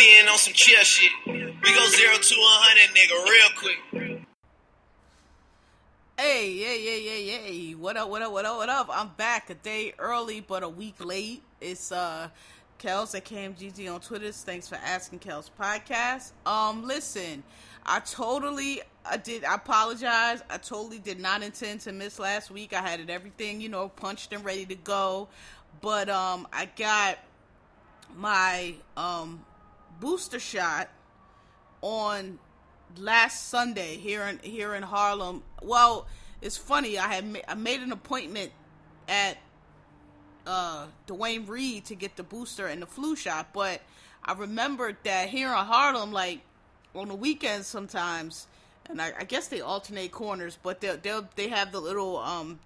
Being on some chill shit. We go zero to a hundred, nigga, real quick. Hey, yeah, yeah, yeah, yeah. What up, what up, what up, what up? I'm back a day early, but a week late. It's uh Kels at KMGG on Twitter. Thanks for asking Kels podcast. Um, listen, I totally I did I apologize. I totally did not intend to miss last week. I had it everything, you know, punched and ready to go. But um I got my um booster shot on last Sunday here in here in Harlem. Well, it's funny. I had ma- I made an appointment at uh Duane Reade to get the booster and the flu shot, but I remembered that here in Harlem, like on the weekends sometimes, and I, I guess they alternate corners, but they they they have the little um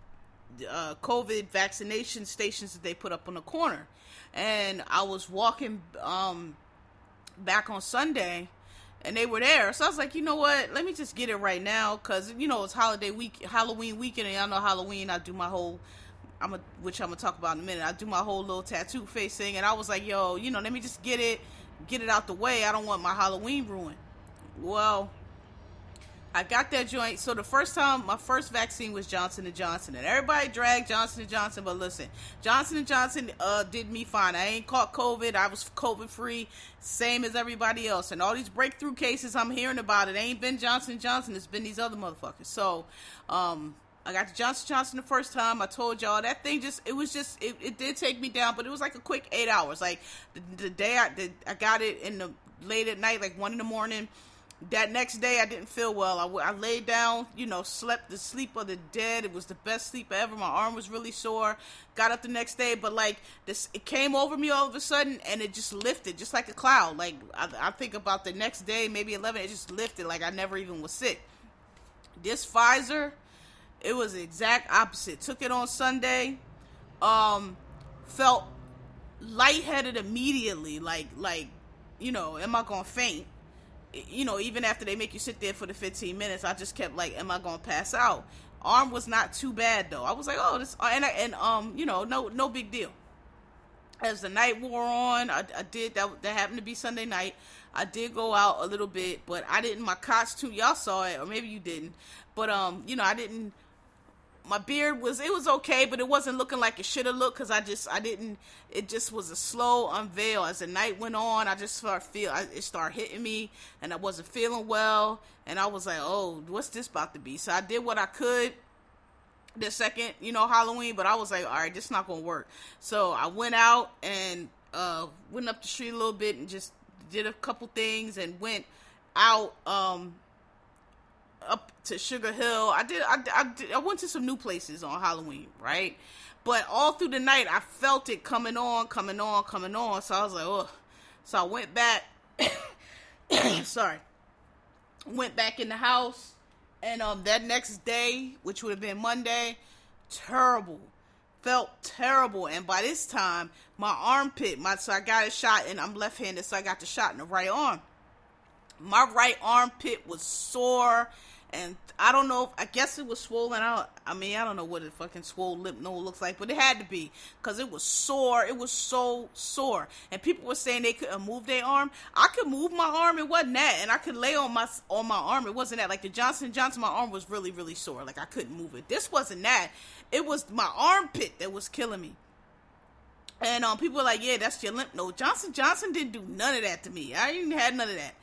uh, COVID vaccination stations that they put up on the corner, and I was walking um back on Sunday and they were there. So I was like, you know what? Let me just get it right now because you know it's holiday week, Halloween weekend, and y'all know Halloween. I do my whole, I'm a, which I'm gonna talk about in a minute. I do my whole little tattoo face thing, and I was like, yo, you know, let me just get it, get it out the way. I don't want my Halloween ruined. Well, I got that joint. So the first time, my first vaccine was Johnson and Johnson, and everybody dragged Johnson and Johnson. But listen, Johnson and Johnson uh, did me fine. I ain't caught COVID. I was COVID free, same as everybody else. And all these breakthrough cases I'm hearing about, it ain't been Johnson Johnson. It's been these other motherfuckers. So, um, I got the Johnson Johnson the first time. I told y'all that thing just it was just it, it did take me down, but it was like a quick eight hours. Like the, the day I did, I got it in the late at night, like one in the morning that next day I didn't feel well. I, I laid down, you know, slept the sleep of the dead. It was the best sleep ever. My arm was really sore. Got up the next day, but like this, it came over me all of a sudden, and it just lifted, just like a cloud. Like I, I think about the next day, maybe eleven, it just lifted, like I never even was sick. This Pfizer, it was the exact opposite. Took it on Sunday, um, felt lightheaded immediately, like like you know, am I gonna faint? You know, even after they make you sit there for the 15 minutes, I just kept like, am I gonna pass out? Arm was not too bad though. I was like, oh, this, and and um, you know, no no big deal. As the night wore on, I, I did that. That happened to be Sunday night. I did go out a little bit, but I didn't. My costume, y'all saw it, or maybe you didn't. But um, you know, I didn't my beard was it was okay, but it wasn't looking like it should have looked because I just I didn't. It just was a slow unveil as the night went on. I just started feel I, it started hitting me, and I wasn't feeling well, and I was like, oh, what's this about to be? So I did what I could. The second, you know, Halloween, but I was like, all right, this not gonna work. So I went out and uh went up the street a little bit and just did a couple things and went out um up to Sugar Hill. I did. I, I, did, I went to some new places on Halloween, right? But all through the night, I felt it coming on, coming on, coming on. So I was like, oh. So I went back. sorry. Went back in the house, and um, that next day, which would have been Monday, terrible. Felt terrible, and by this time, my armpit, my so I got a shot, and I'm left-handed, so I got the shot in the right arm. My right armpit was sore and I don't know. I guess it was swollen out. I mean, I don't know what a fucking swollen lymph node looks like, but it had to be because it was sore. It was so sore, and people were saying they couldn't move their arm. I could move my arm. It wasn't that, and I could lay on my on my arm. It wasn't that. Like the Johnson Johnson, my arm was really really sore. Like I couldn't move it. This wasn't that. It was my armpit that was killing me. And um, people were like, "Yeah, that's your lymph node." Johnson Johnson didn't do none of that to me. I didn't had none of that.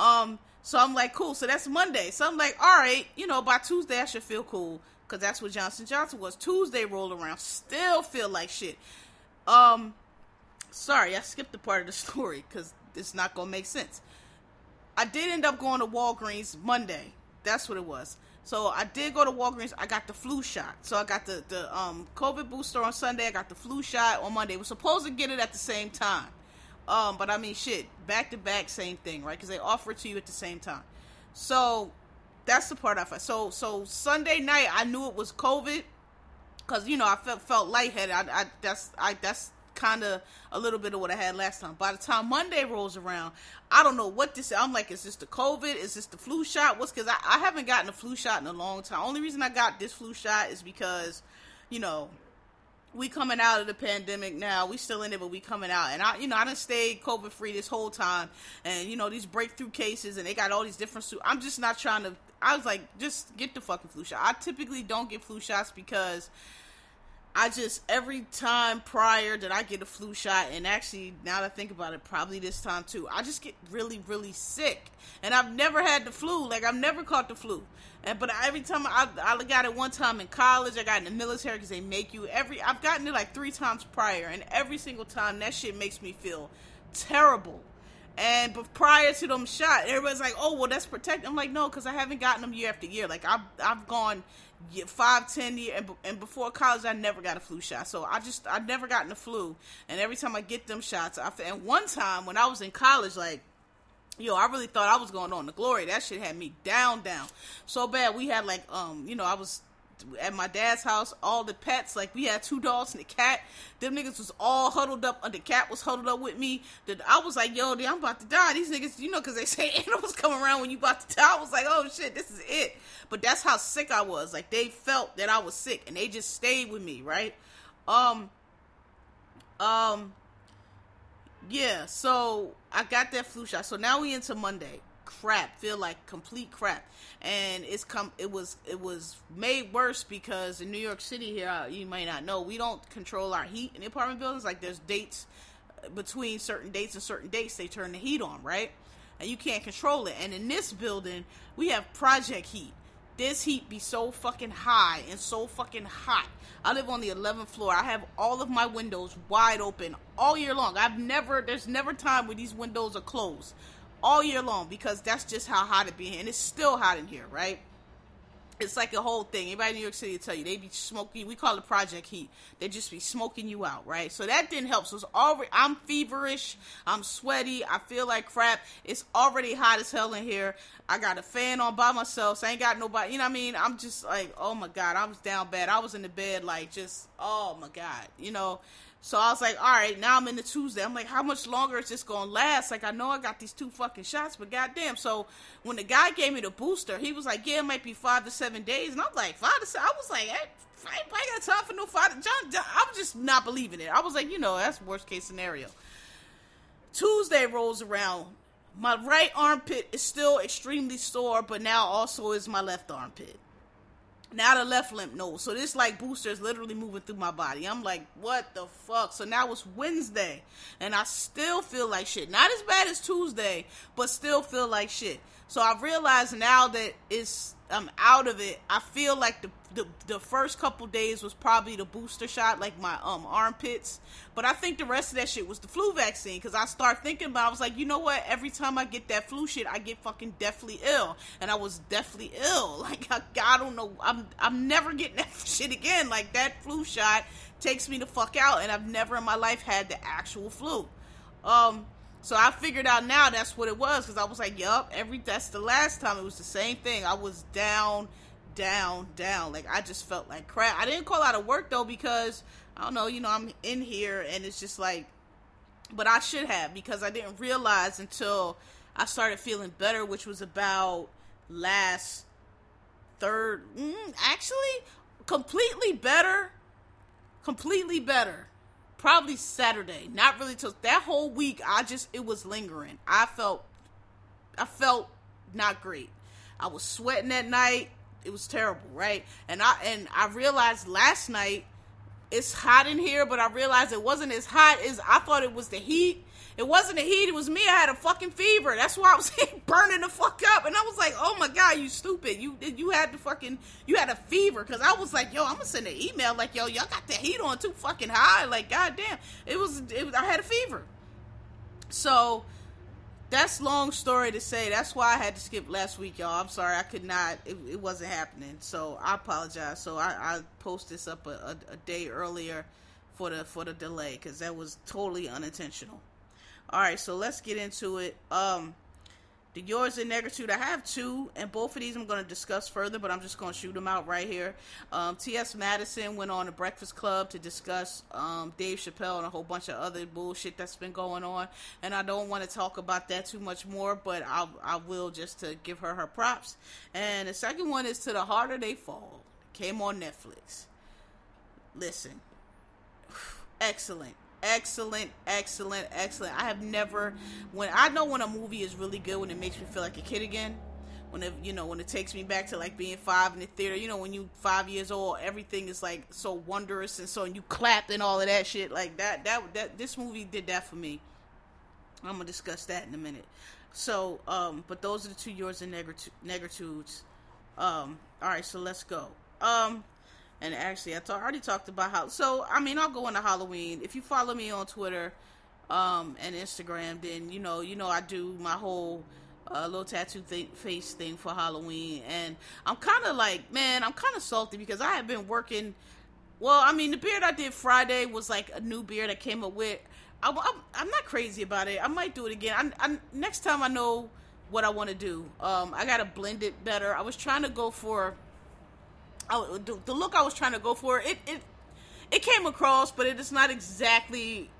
Um, so I'm like, cool. So that's Monday. So I'm like, all right, you know, by Tuesday I should feel cool because that's what Johnson Johnson was. Tuesday rolled around, still feel like shit. Um, sorry, I skipped the part of the story because it's not gonna make sense. I did end up going to Walgreens Monday. That's what it was. So I did go to Walgreens. I got the flu shot. So I got the the um COVID booster on Sunday. I got the flu shot on Monday. Was supposed to get it at the same time. Um, but I mean, shit, back to back, same thing, right? Because they offer it to you at the same time. So that's the part I felt. So so Sunday night, I knew it was COVID because you know I felt felt lightheaded. I, I that's I that's kind of a little bit of what I had last time. By the time Monday rolls around, I don't know what this. I'm like, is this the COVID? Is this the flu shot? What's because I, I haven't gotten a flu shot in a long time. Only reason I got this flu shot is because, you know, we coming out of the pandemic now. We still in it, but we coming out. And I, you know, I done stayed COVID free this whole time. And you know, these breakthrough cases, and they got all these different. Su- I'm just not trying to. I was like, just get the fucking flu shot. I typically don't get flu shots because I just every time prior that I get a flu shot, and actually now that I think about it, probably this time too, I just get really, really sick. And I've never had the flu. Like I've never caught the flu. And but every time I, I got it one time in college, I got in the military because they make you every. I've gotten it like three times prior, and every single time that shit makes me feel terrible. And but prior to them shot, everybody's like, "Oh, well, that's protect." I'm like, "No," because I haven't gotten them year after year. Like I've I've gone five, ten years, and, and before college, I never got a flu shot. So I just I've never gotten the flu. And every time I get them shots, I and one time when I was in college, like yo, I really thought I was going on the glory. That shit had me down, down so bad. We had like um, you know, I was at my dad's house, all the pets, like we had two dogs and a cat. Them niggas was all huddled up, the cat was huddled up with me. That I was like, yo, I'm about to die. These niggas, you know, because they say animals come around when you about to die. I was like, oh shit, this is it. But that's how sick I was. Like they felt that I was sick, and they just stayed with me, right? Um, um, yeah. So I got that flu shot. So now we into Monday crap, feel like complete crap. And it's come it was it was made worse because in New York City here, uh, you might not know, we don't control our heat in the apartment buildings like there's dates uh, between certain dates and certain dates they turn the heat on, right? And you can't control it. And in this building, we have project heat. This heat be so fucking high and so fucking hot. I live on the 11th floor. I have all of my windows wide open all year long. I've never, there's never time where these windows are closed all year long because that's just how hot it be. And it's still hot in here, right? It's like a whole thing. Anybody in New York City tell you they be smoking. We call it project heat. They just be smoking you out, right? So that didn't help. So it's already. I'm feverish. I'm sweaty. I feel like crap. It's already hot as hell in here. I got a fan on by myself. So I ain't got nobody. You know what I mean? I'm just like, oh my god. I was down bad. I was in the bed like just, oh my god. You know. So I was like, all right, now I'm in the Tuesday. I'm like, how much longer is this gonna last? Like, I know I got these two fucking shots, but goddamn. So when the guy gave me the booster, he was like, yeah, it might be five to seven days, and I'm like, five to seven. I was like, hey, I ain't got time for no five. John, John, I was just not believing it. I was like, you know, that's worst case scenario. Tuesday rolls around. My right armpit is still extremely sore, but now also is my left armpit now the left lymph node. So this like booster is literally moving through my body. I'm like, what the fuck? So now it's Wednesday, and I still feel like shit. Not as bad as Tuesday, but still feel like shit. So I've realized now that it's I'm out of it. I feel like the the, the first couple days was probably the booster shot, like my um armpits. But I think the rest of that shit was the flu vaccine because I start thinking about. I was like, you know what? Every time I get that flu shit, I get fucking deathly ill, and I was deathly ill. Like I, I don't know. I'm I'm never getting that shit again. Like that flu shot takes me the fuck out, and I've never in my life had the actual flu. Um. So I figured out now that's what it was because I was like, yup, every that's the last time it was the same thing. I was down down, down. Like I just felt like crap. I didn't call out of work though because I don't know, you know, I'm in here and it's just like but I should have because I didn't realize until I started feeling better, which was about last third mm, actually completely better completely better probably saturday not really till that whole week i just it was lingering i felt i felt not great i was sweating at night it was terrible, right? And I and I realized last night it's hot in here, but I realized it wasn't as hot as I thought it was the heat. It wasn't the heat, it was me. I had a fucking fever. That's why I was burning the fuck up. And I was like, oh my god, you stupid. You you had the fucking you had a fever. Cause I was like, yo, I'm gonna send an email like, yo, y'all got the heat on too fucking high. Like, goddamn. It was it, I had a fever. So that's long story to say. That's why I had to skip last week, y'all. I'm sorry, I could not. It, it wasn't happening, so I apologize. So I, I post this up a, a, a, day earlier for the for the delay because that was totally unintentional. All right, so let's get into it. Um, the yours and negative. I have two, and both of these I'm going to discuss further, but I'm just going to shoot them out right here. Um, T.S. Madison went on a Breakfast Club to discuss um, Dave Chappelle and a whole bunch of other bullshit that's been going on, and I don't want to talk about that too much more, but I I will just to give her her props. And the second one is to the harder they fall. Came on Netflix. Listen, excellent excellent, excellent, excellent. I have never when I know when a movie is really good when it makes me feel like a kid again. When it you know when it takes me back to like being five in the theater. You know when you five years old, everything is like so wondrous and so and you clapped and all of that shit like that. That that this movie did that for me. I'm gonna discuss that in a minute. So, um, but those are the two yours and negritudes. Um, all right, so let's go. Um, and actually, I, already talked about how. So, I mean, I'll go into Halloween. If you follow me on Twitter um, and Instagram, then you know, you know, I do my whole uh, little tattoo face thing for Halloween, and I'm kind of like, man, I'm kind of salty because I have been working. Well, I mean, the beard I did Friday was like a new beard I came up with. I, am not crazy about it. I might do it again. I, I, next time I know what I want to do. Um, I gotta blend it better. I was trying to go for I, the, the look I was trying to go for it it it came across, but it is not exactly.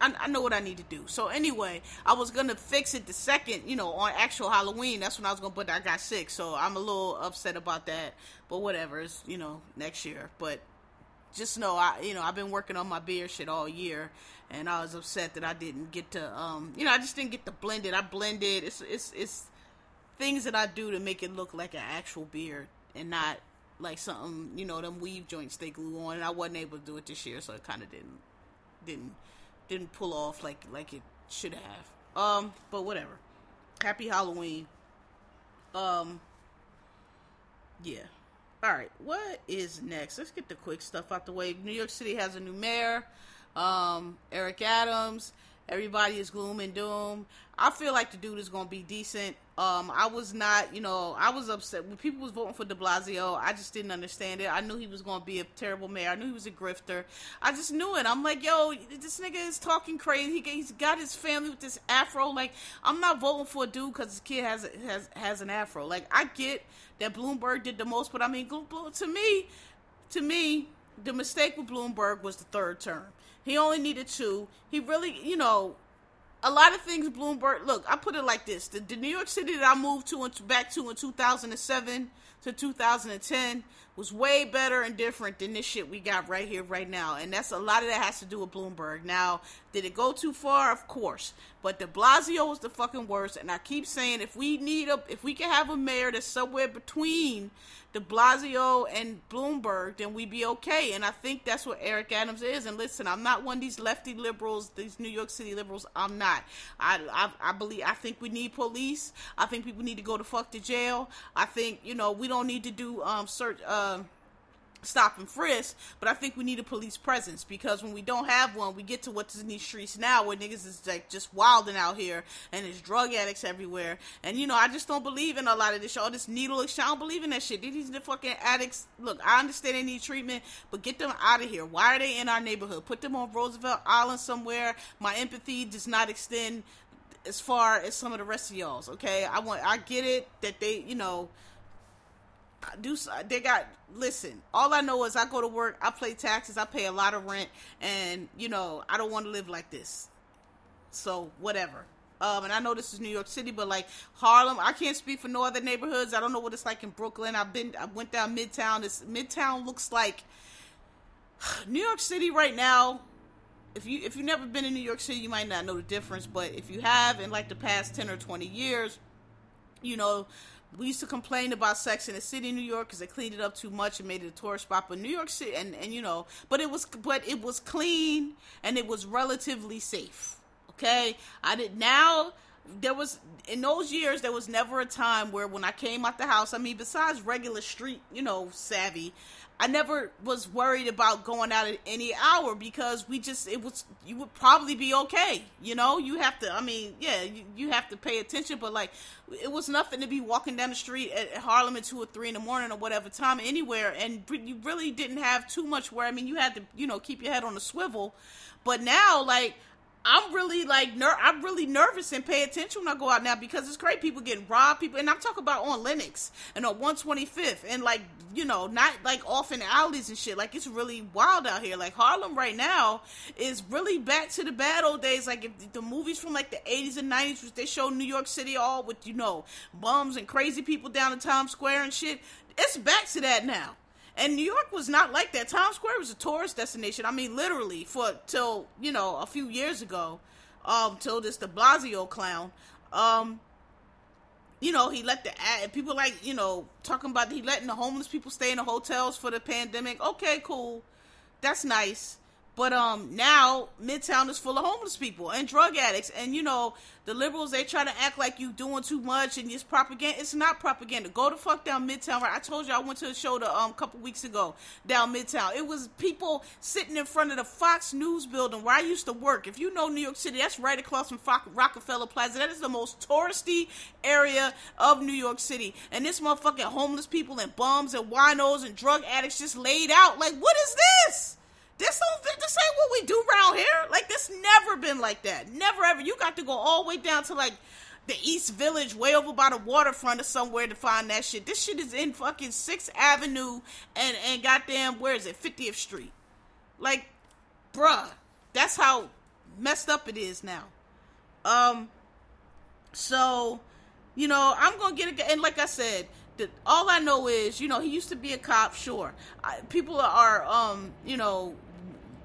I, I, know what I need to do. So anyway, I was gonna fix it the second, you know, on actual Halloween. That's when I was gonna, but I got sick, so I'm a little upset about that. But whatever, it's you know next year. But just know, I you know I've been working on my beard shit all year, and I was upset that I didn't get to, um, you know, I just didn't get to blend it. I blended. It's it's it's things that I do to make it look like an actual beard and not like something, you know, them weave joints they glue on, and I wasn't able to do it this year, so it kind of didn't, didn't, didn't pull off like like it should have. Um, but whatever. Happy Halloween. Um, yeah. All right, what is next? Let's get the quick stuff out the way. New York City has a new mayor, um, Eric Adams. Everybody is gloom and doom. I feel like the dude is going to be decent. Um, I was not, you know, I was upset when people was voting for De Blasio. I just didn't understand it. I knew he was going to be a terrible mayor. I knew he was a grifter. I just knew it. I'm like, yo, this nigga is talking crazy. He, has got his family with this afro. Like, I'm not voting for a dude because his kid has has has an afro. Like, I get that Bloomberg did the most, but I mean, to me, to me, the mistake with Bloomberg was the third term. He only needed two. He really, you know, a lot of things Bloomberg. Look, I put it like this: the, the New York City that I moved to and back to in 2007 to 2010 was way better and different than this shit we got right here, right now. And that's a lot of that has to do with Bloomberg. Now, did it go too far? Of course. But de Blasio was the fucking worst. And I keep saying if we need a if we can have a mayor that's somewhere between de Blasio and Bloomberg, then we'd be okay. And I think that's what Eric Adams is. And listen, I'm not one of these lefty liberals, these New York City liberals. I'm not. I I, I believe I think we need police. I think people need to go to fuck to jail. I think you know we don't need to do um search. Uh, stop and frisk, but I think we need a police presence because when we don't have one, we get to what's in these streets now where niggas is like just wilding out here and there's drug addicts everywhere. And you know, I just don't believe in a lot of this all this needle. I don't believe in that shit. These the fucking addicts. Look, I understand they need treatment, but get them out of here. Why are they in our neighborhood? Put them on Roosevelt Island somewhere. My empathy does not extend as far as some of the rest of y'all's. Okay, I want. I get it that they, you know do they got listen all i know is i go to work i pay taxes i pay a lot of rent and you know i don't want to live like this. So whatever. Um and i know this is new york city but like harlem i can't speak for no other neighborhoods. I don't know what it's like in brooklyn. I've been i went down midtown. This midtown looks like new york city right now if you if you've never been in new york city you might not know the difference but if you have in like the past 10 or 20 years you know we used to complain about Sex in the City, New York, because they cleaned it up too much and made it a tourist spot. But New York City, and and you know, but it was but it was clean and it was relatively safe. Okay, I did now. There was in those years there was never a time where when I came out the house, I mean, besides regular street, you know, savvy, I never was worried about going out at any hour because we just it was you would probably be okay. You know, you have to. I mean, yeah, you, you have to pay attention, but like it was nothing to be walking down the street at, Harlem at two or three in the morning or whatever time anywhere, and you really didn't have too much where. I mean, you had to you know keep your head on a swivel, but now like I'm really like ner- I'm really nervous and pay attention when I go out now because it's great. People getting robbed, people, and I'm talking about on Lenox and on 125th, and like you know, not like off in alleys and shit. Like it's really wild out here. Like Harlem right now is really back to the bad old days. Like if the movies from like the 80s and 90s, which they show New York City all with you know bums and crazy people down in Times Square and shit. It's back to that now. And New York was not like that. Times Square was a tourist destination. I mean, literally for till you know a few years ago, um, till this De Blasio clown, um, you know, he let the people like you know talking about he letting the homeless people stay in the hotels for the pandemic. Okay, cool, that's nice. But um now Midtown is full of homeless people and drug addicts and you know the liberals they try to act like you doing too much and it's propaganda. It's not propaganda. Go to fuck down Midtown. Right? I told you I went to a show the um couple weeks ago down Midtown. It was people sitting in front of the Fox News building where I used to work. If you know New York City, that's right across from Rockefeller Plaza. That is the most touristy area of New York City. And this motherfucking homeless people and bums and winos and drug addicts just laid out. Like what is this? This don't this ain't what we do around here. Like this never been like that. Never ever. You got to go all the way down to like the East Village, way over by the waterfront or somewhere to find that shit. This shit is in fucking Sixth Avenue and and goddamn where is it? 50th Street. Like, bruh, that's how messed up it is now. Um, so you know, I'm gonna get it. And like I said, all I know is, you know, he used to be a cop. Sure, I, people are, um, you know,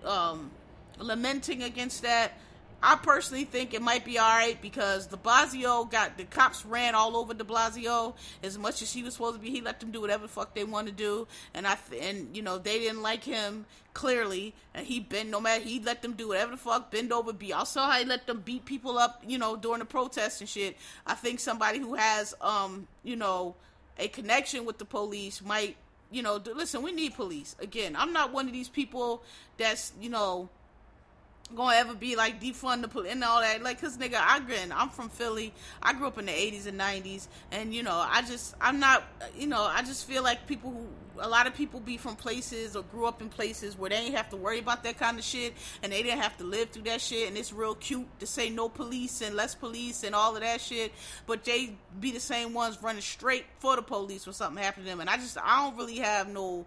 um, lamenting against that. I personally think it might be all right because De Blasio got the cops ran all over De Blasio as much as he was supposed to be. He let them do whatever the fuck they want to do, and I and you know they didn't like him clearly, and he bent no matter he let them do whatever the fuck bend over be. Also, how he let them beat people up, you know, during the protests and shit. I think somebody who has um you know a connection with the police might you know, listen, we need police. Again, I'm not one of these people that's, you know, gonna ever be like defund the police and all that. Like, cause nigga, I grin. I'm from Philly. I grew up in the 80s and 90s, and you know, I just, I'm not, you know, I just feel like people who, a lot of people be from places or grew up in places where they ain't have to worry about that kind of shit, and they didn't have to live through that shit, and it's real cute to say no police and less police and all of that shit, but they be the same ones running straight for the police when something happened to them, and I just, I don't really have no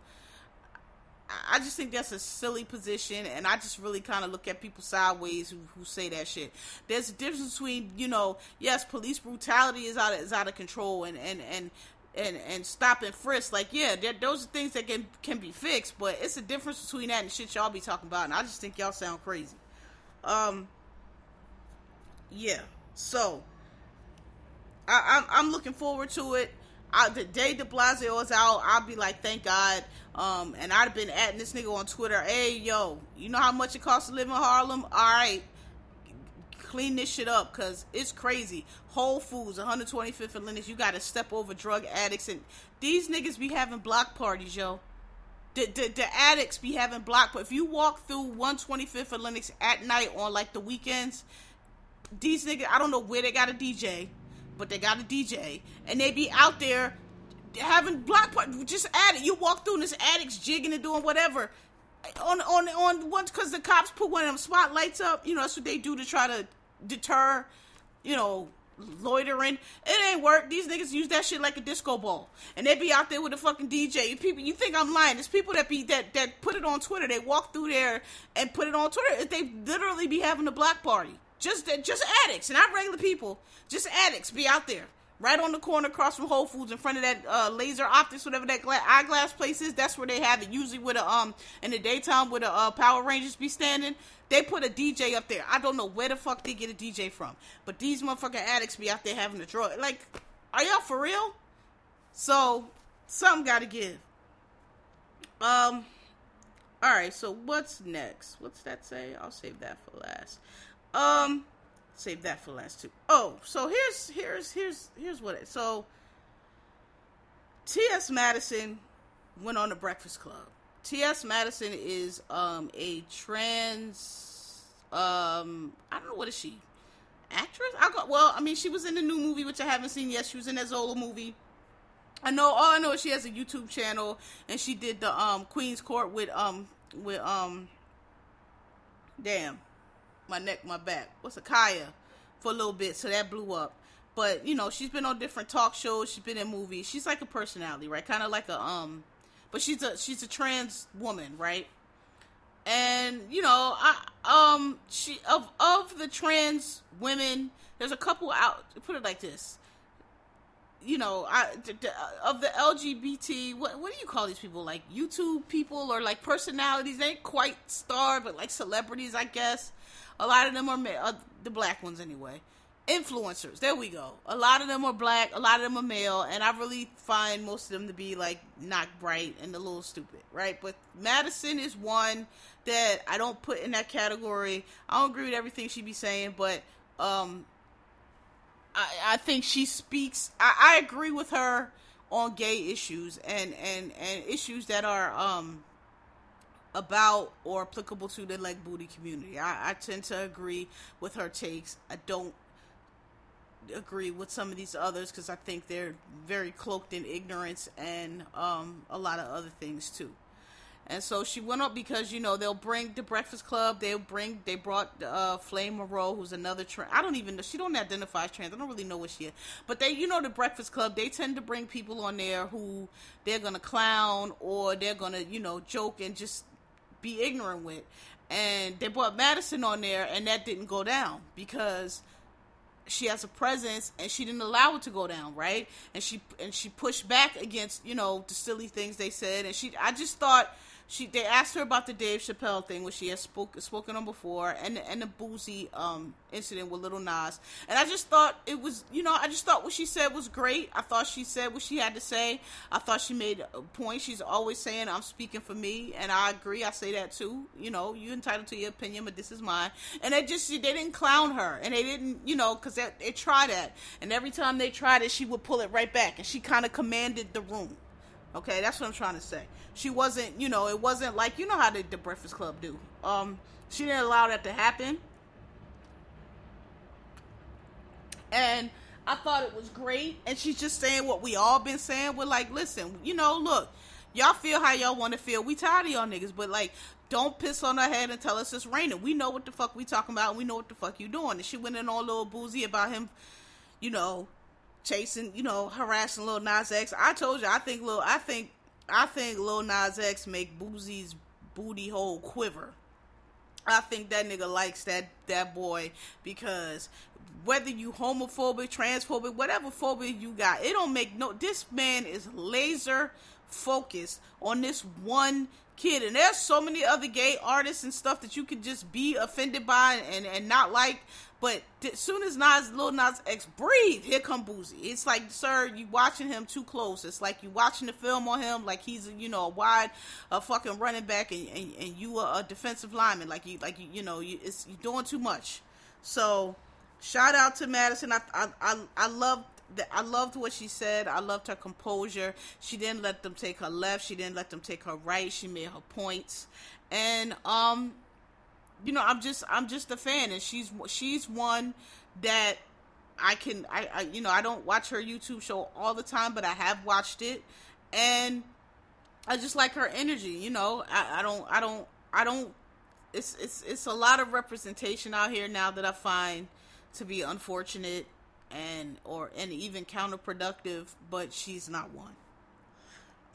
I just think that's a silly position, and I just really kind of look at people sideways who, who say that shit. There's a difference between, you know, yes, police brutality is out of, is out of control, and and and and and stop and frisk. Like, yeah, those are things that can can be fixed, but it's a difference between that and shit y'all be talking about, and I just think y'all sound crazy. Um, yeah. So, I, I'm I'm looking forward to it. I, the day De Blasio is out, I'll be like, thank God. Um, and I'd have been at this nigga on Twitter. Hey, yo, you know how much it costs to live in Harlem? All right, clean this shit up because it's crazy. Whole Foods, 125th and Lenox, you got to step over drug addicts, and these niggas be having block parties, yo. The, the, the addicts be having block. But if you walk through 125th and Lenox at night on like the weekends, these niggas, I don't know where they got a DJ but they got a DJ, and they be out there having block party. Just add it. You walk through and this addicts jigging and doing whatever. On on on once because the cops put one of them spotlights up. You know that's what they do to try to deter. You know loitering. It ain't work. These niggas use that shit like a disco ball, and they be out there with a fucking DJ. People, you think I'm lying? There's people that be that that put it on Twitter. They walk through there and put it on Twitter. They literally be having a block party. Just just addicts, not regular people. Just addicts be out there, right on the corner across from Whole Foods, in front of that uh, laser optics, whatever that gla- eyeglass place is. That's where they have it. Usually, with a um in the daytime, with a uh, Power Rangers be standing, they put a DJ up there. I don't know where the fuck they get a DJ from, but these motherfucking addicts be out there having a draw. Like, are y'all for real? So, something got to give. Um. All right, so what's next? What's that say? I'll save that for last. Um, save that for last too. Oh, so here's here's here's here's what it. So T.S. Madison went on the Breakfast Club. T.S. Madison is um a trans um I don't know what is she actress. I got well. I mean, she was in the new movie which I haven't seen yet. She was in that Zola movie. I know all I know is she has a YouTube channel and she did the um Queen's Court with um with um damn my neck, my back. What's a Khia for a little bit, so that blew up. But you know, she's been on different talk shows. She's been in movies. She's like a personality, right? Kind of like a um, but she's a she's a trans woman, right? And you know, I um, she of of the trans women, there's a couple out. Put it like this. You know, I of the LGBT. What what do you call these people? Like YouTube people or like personalities? They ain't quite star, but like celebrities, I guess. A lot of them are uh, the black ones anyway influencers. There we go. A lot of them are black, a lot of them are male, and I really find most of them to be like not bright and a little stupid, right? But Madison is one that I don't put in that category. I don't agree with everything she'd be saying, but um I, I think she speaks I, I agree with her on gay issues and, and, and issues that are um about or applicable to the LGBT community. I, I tend to agree with her takes. I don't agree with some of these others because I think they're very cloaked in ignorance and um, a lot of other things too. And so she went up because you know they'll bring the Breakfast Club. They'll bring they brought uh, Flame Monroe, who's another trans. I don't even know. She don't identify as trans. I don't really know what she is. But they, you know, the Breakfast Club. They tend to bring people on there who they're gonna clown or they're gonna you know joke and just be ignorant with. And they brought Madison on there, and that didn't go down because she has a presence and she didn't allow it to go down right and she and she pushed back against you know the silly things they said and she i just thought she they asked her about the Dave Chappelle thing, which she has spoke, spoken on before, and and the Boosie um incident with Little Nas. And I just thought it was, you know, I just thought what she said was great. I thought she said what she had to say. I thought she made a point. She's always saying, "I'm speaking for me," and I agree. I say that too. You know, you entitled to your opinion, but this is mine. And they just they didn't clown her, and they didn't, you know, because they, they tried that, and every time they tried it, she would pull it right back, and she kind of commanded the room. Okay, that's what I'm trying to say. She wasn't, you know, it wasn't like you know how the, the Breakfast Club do. Um, she didn't allow that to happen, and I thought it was great. And she's just saying what we all been saying. We're like, listen, you know, look, y'all feel how y'all want to feel. We tired of y'all niggas, but like, don't piss on our head and tell us it's raining. We know what the fuck we talking about, we know what the fuck you doing. And she went in all little Boosie about him, you know, chasing, you know, harassing Lil Nas X. I told you, I think Lil, I think, I think Lil Nas X make Boosie's booty hole quiver. I think that nigga likes that that boy because whether you homophobic, transphobic, whatever phobia you got, it don't make no. This man is laser focused on this one kid, and there's so many other gay artists and stuff that you could just be offended by and and not like. But as soon as Nas, Lil Nas X breathe, here come Boosie. It's like, sir, you watching him too close. It's like you watching the film on him, like he's, you know, a wide, a fucking running back, and, and, and you are a defensive lineman. Like you, like you, you know, you, it's you're doing too much. So, shout out to Madison. I, I, I, I loved I loved what she said. I loved her composure. She didn't let them take her left. She didn't let them take her right. She made her points, and um, you know, I'm just I'm just a fan, and she's she's one that I can I, I you know I don't watch her YouTube show all the time, but I have watched it, and I just like her energy. You know, I, I don't I don't I don't. It's it's it's a lot of representation out here now that I find to be unfortunate and or and even counterproductive, but she's not one.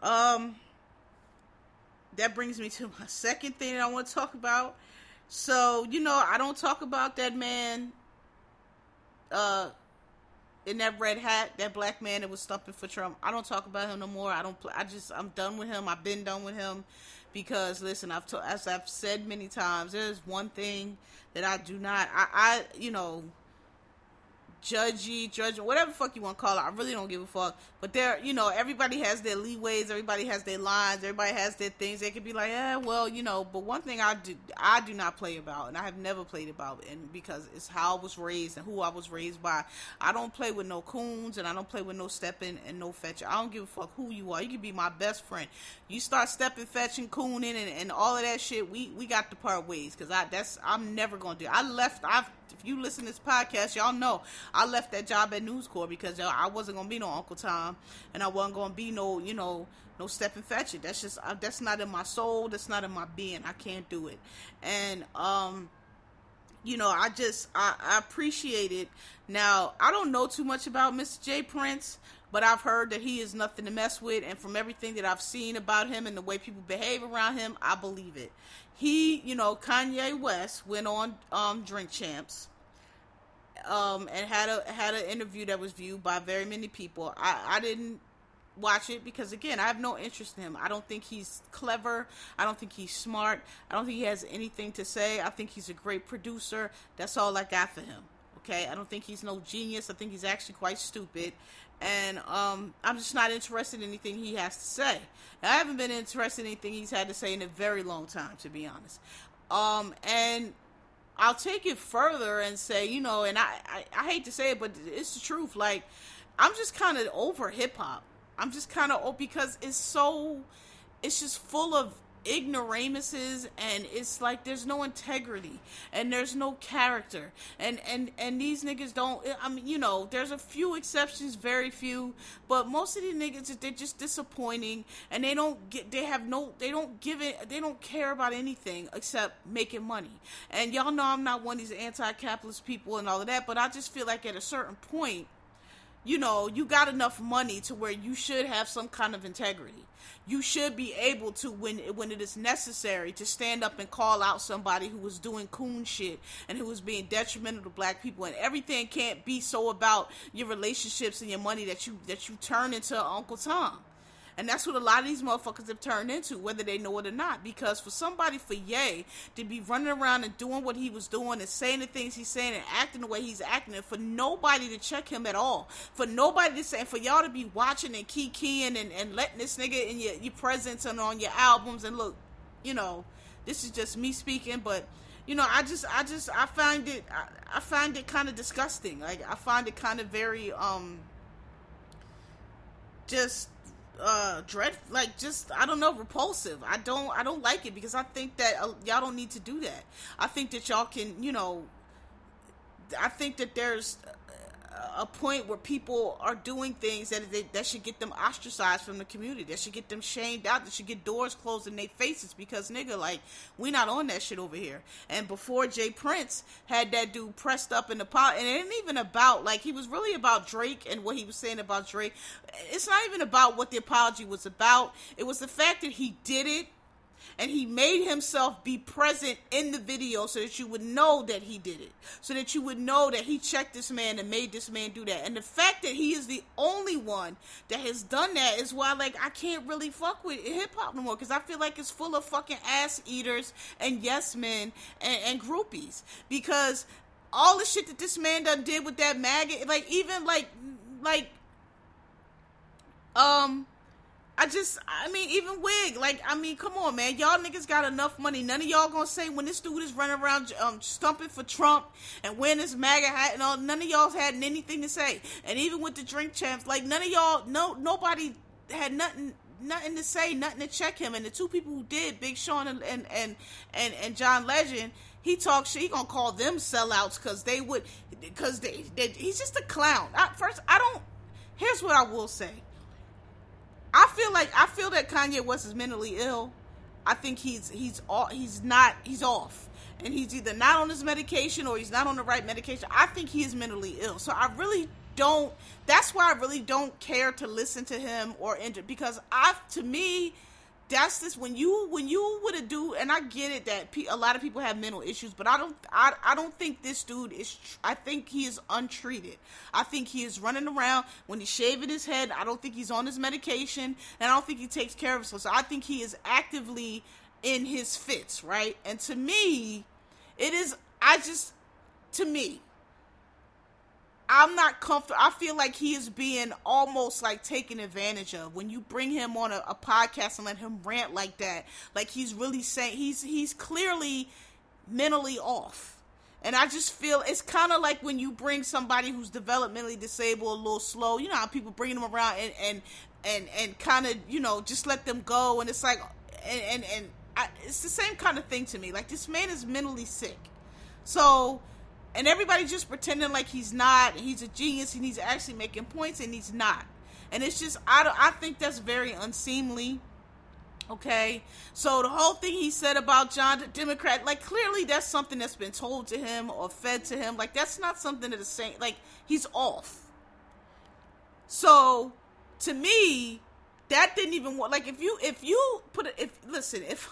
Um that brings me to my second thing I want to talk about, so, you know, I don't talk about that man uh in that red hat, that black man that was stumping for Trump. I don't talk about him no more. I don't I just I'm done with him. I've been done with him because listen, I've to, as I've said many times, there's one thing that I do not I I you know judgy, judge, whatever fuck you want to call it. I really don't give a fuck. But there, you know, everybody has their leeways, everybody has their lines, everybody has their things. They could be like, yeah, well, you know. But one thing I do, I do not play about, and I have never played about, and because it's how I was raised and who I was raised by. I don't play with no coons, and I don't play with no stepping and no fetching. I don't give a fuck who you are. You can be my best friend. You start stepping, fetching, cooning, and, and all of that shit. We we got to part ways because I that's I'm never gonna do. I left. I've you listen to this podcast, y'all know I left that job at News Corp because I wasn't gonna be no Uncle Tom, and I wasn't gonna be no, you know, no step and fetch it. That's just uh, that's not in my soul. That's not in my being. I can't do it. And um, you know, I just I, I appreciate it. Now, I don't know too much about Mr. J Prince, but I've heard that he is nothing to mess with, and from everything that I've seen about him and the way people behave around him, I believe it. He, you know, Kanye West went on um, Drink Champs, um, and had a had an interview that was viewed by very many people. I, I didn't watch it because again, I have no interest in him. I don't think he's clever. I don't think he's smart. I don't think he has anything to say. I think he's a great producer. That's all I got for him. Okay, I don't think he's no genius. I think he's actually quite stupid, and um, I'm just not interested in anything he has to say. I haven't been interested in anything he's had to say in a very long time, to be honest. Um, and I'll take it further and say, you know, and I, I, I hate to say it, but it's the truth. Like, I'm just kind of over hip hop. I'm just kind of because it's so it's just full of ignoramuses and it's like there's no integrity and there's no character and and and these niggas don't i mean you know there's a few exceptions very few but most of these niggas they're just disappointing and they don't get they have no they don't give it they don't care about anything except making money and y'all know i'm not one of these anti-capitalist people and all of that but i just feel like at a certain point you know, you got enough money to where you should have some kind of integrity. You should be able to, when when it is necessary, to stand up and call out somebody who was doing coon shit and who was being detrimental to black people. And everything can't be so about your relationships and your money that you that you turn into Uncle Tom. And that's what a lot of these motherfuckers have turned into, whether they know it or not. Because for somebody for Ye to be running around and doing what he was doing and saying the things he's saying and acting the way he's acting, and for nobody to check him at all, for nobody to say, for y'all to be watching and keying and, and letting this nigga in your, your presence and on your albums and look, you know, this is just me speaking, but you know, I just, I just, I find it, I, I find it kind of disgusting. Like, I find it kind of very, um, just uh dread like just i don't know repulsive. I don't i don't like it because i think that uh, y'all don't need to do that. I think that y'all can you know i think that there's a point where people are doing things that they, that should get them ostracized from the community. That should get them shamed out. That should get doors closed in their faces because nigga, like we not on that shit over here. And before J Prince had that dude pressed up in the pot, and it ain't even about like he was really about Drake and what he was saying about Drake. It's not even about what the apology was about. It was the fact that he did it and he made himself be present in the video so that you would know that he did it. So that you would know that he checked this man and made this man do that. And the fact that he is the only one that has done that is why like i can't really fuck with hip-hop no more. Because i feel like it's full of fucking ass eaters and yes men and, and groupies. Because all the shit that this man done did with that maggot like even like like um I just, I mean, even Wig, like, I mean, come on, man, y'all niggas got enough money. None of y'all gonna say when this dude is running around um, stumping for Trump and wearing this MAGA hat and all. None of y'all's had anything to say. And even with the drink champs, like, none of y'all, no, nobody had nothing nothing to say, nothing to check him. And the two people who did, Big Sean and and and and, and John Legend, he talks shit. He gonna call them sellouts because they would, because they, they, he's just a clown. I, first, I don't. Here's what I will say. I feel like I feel that Kanye West is mentally ill. I think he's he's all he's not he's off. And he's either not on his medication or he's not on the right medication. I think he is mentally ill. So I really don't that's why I really don't care to listen to him or enter because I to me that's this when you when you would have do and I get it that a lot of people have mental issues, but I don't I, I don't think this dude is I think he is untreated. I think he is running around when he's shaving his head. I don't think he's on his medication, and I don't think he takes care of himself. So I think he is actively in his fits, right? And to me, it is I just to me I'm not comfortable. I feel like he is being almost like taken advantage of when you bring him on a, a, podcast and let him rant like that. Like he's really saying he's he's clearly mentally off. And I just feel it's kind of like when you bring somebody who's developmentally disabled, a little slow. You know how people bring them around and and and and kind of you know just let them go, and it's like and and, and I, it's the same kind of thing to me. Like this man is mentally sick, so and everybody just pretending like he's not he's a genius and he's actually making points and he's not and it's just i, don't I think that's very unseemly Okay, so the whole thing he said about John the Democrat, like clearly that's something that's been told to him or fed to him. Like that's not something that is saying like he's off. So to me, that didn't even work. Like if you if you put it if listen if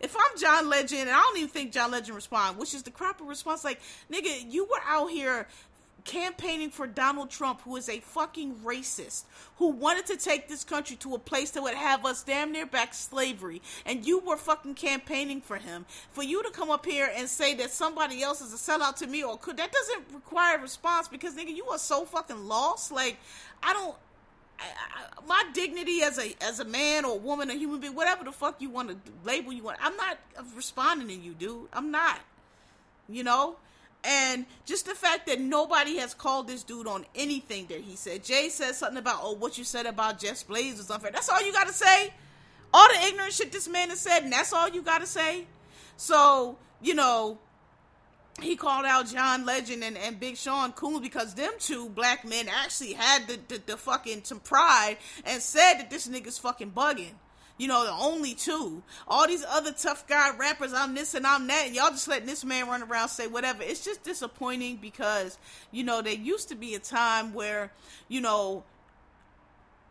if I'm John Legend and I don't even think John Legend respond, which is the proper response, like nigga, you were out here campaigning for Donald Trump, who is a fucking racist, who wanted to take this country to a place that would have us damn near back slavery, and you were fucking campaigning for him. For you to come up here and say that somebody else is a sellout to me, or could that doesn't require a response because nigga, you are so fucking lost. Like, I don't. I, my dignity as a as a man or a woman or human being, whatever the fuck you want to label you want, I'm not responding to you, dude. I'm not. You know, and just the fact that nobody has called this dude on anything that he said. Jay said something about, oh, what you said about Just Blaze was unfair. That's all you got to say? All the ignorant shit this man has said, and that's all you got to say? So, you know, he called out John Legend and, and Big Sean Coon because them two black men actually had the, the, the fucking some pride and said that this nigga's fucking bugging you know, the only two. All these other tough guy rappers, I'm this and I'm that, and y'all just letting this man run around say whatever. It's just disappointing because, you know, there used to be a time where, you know,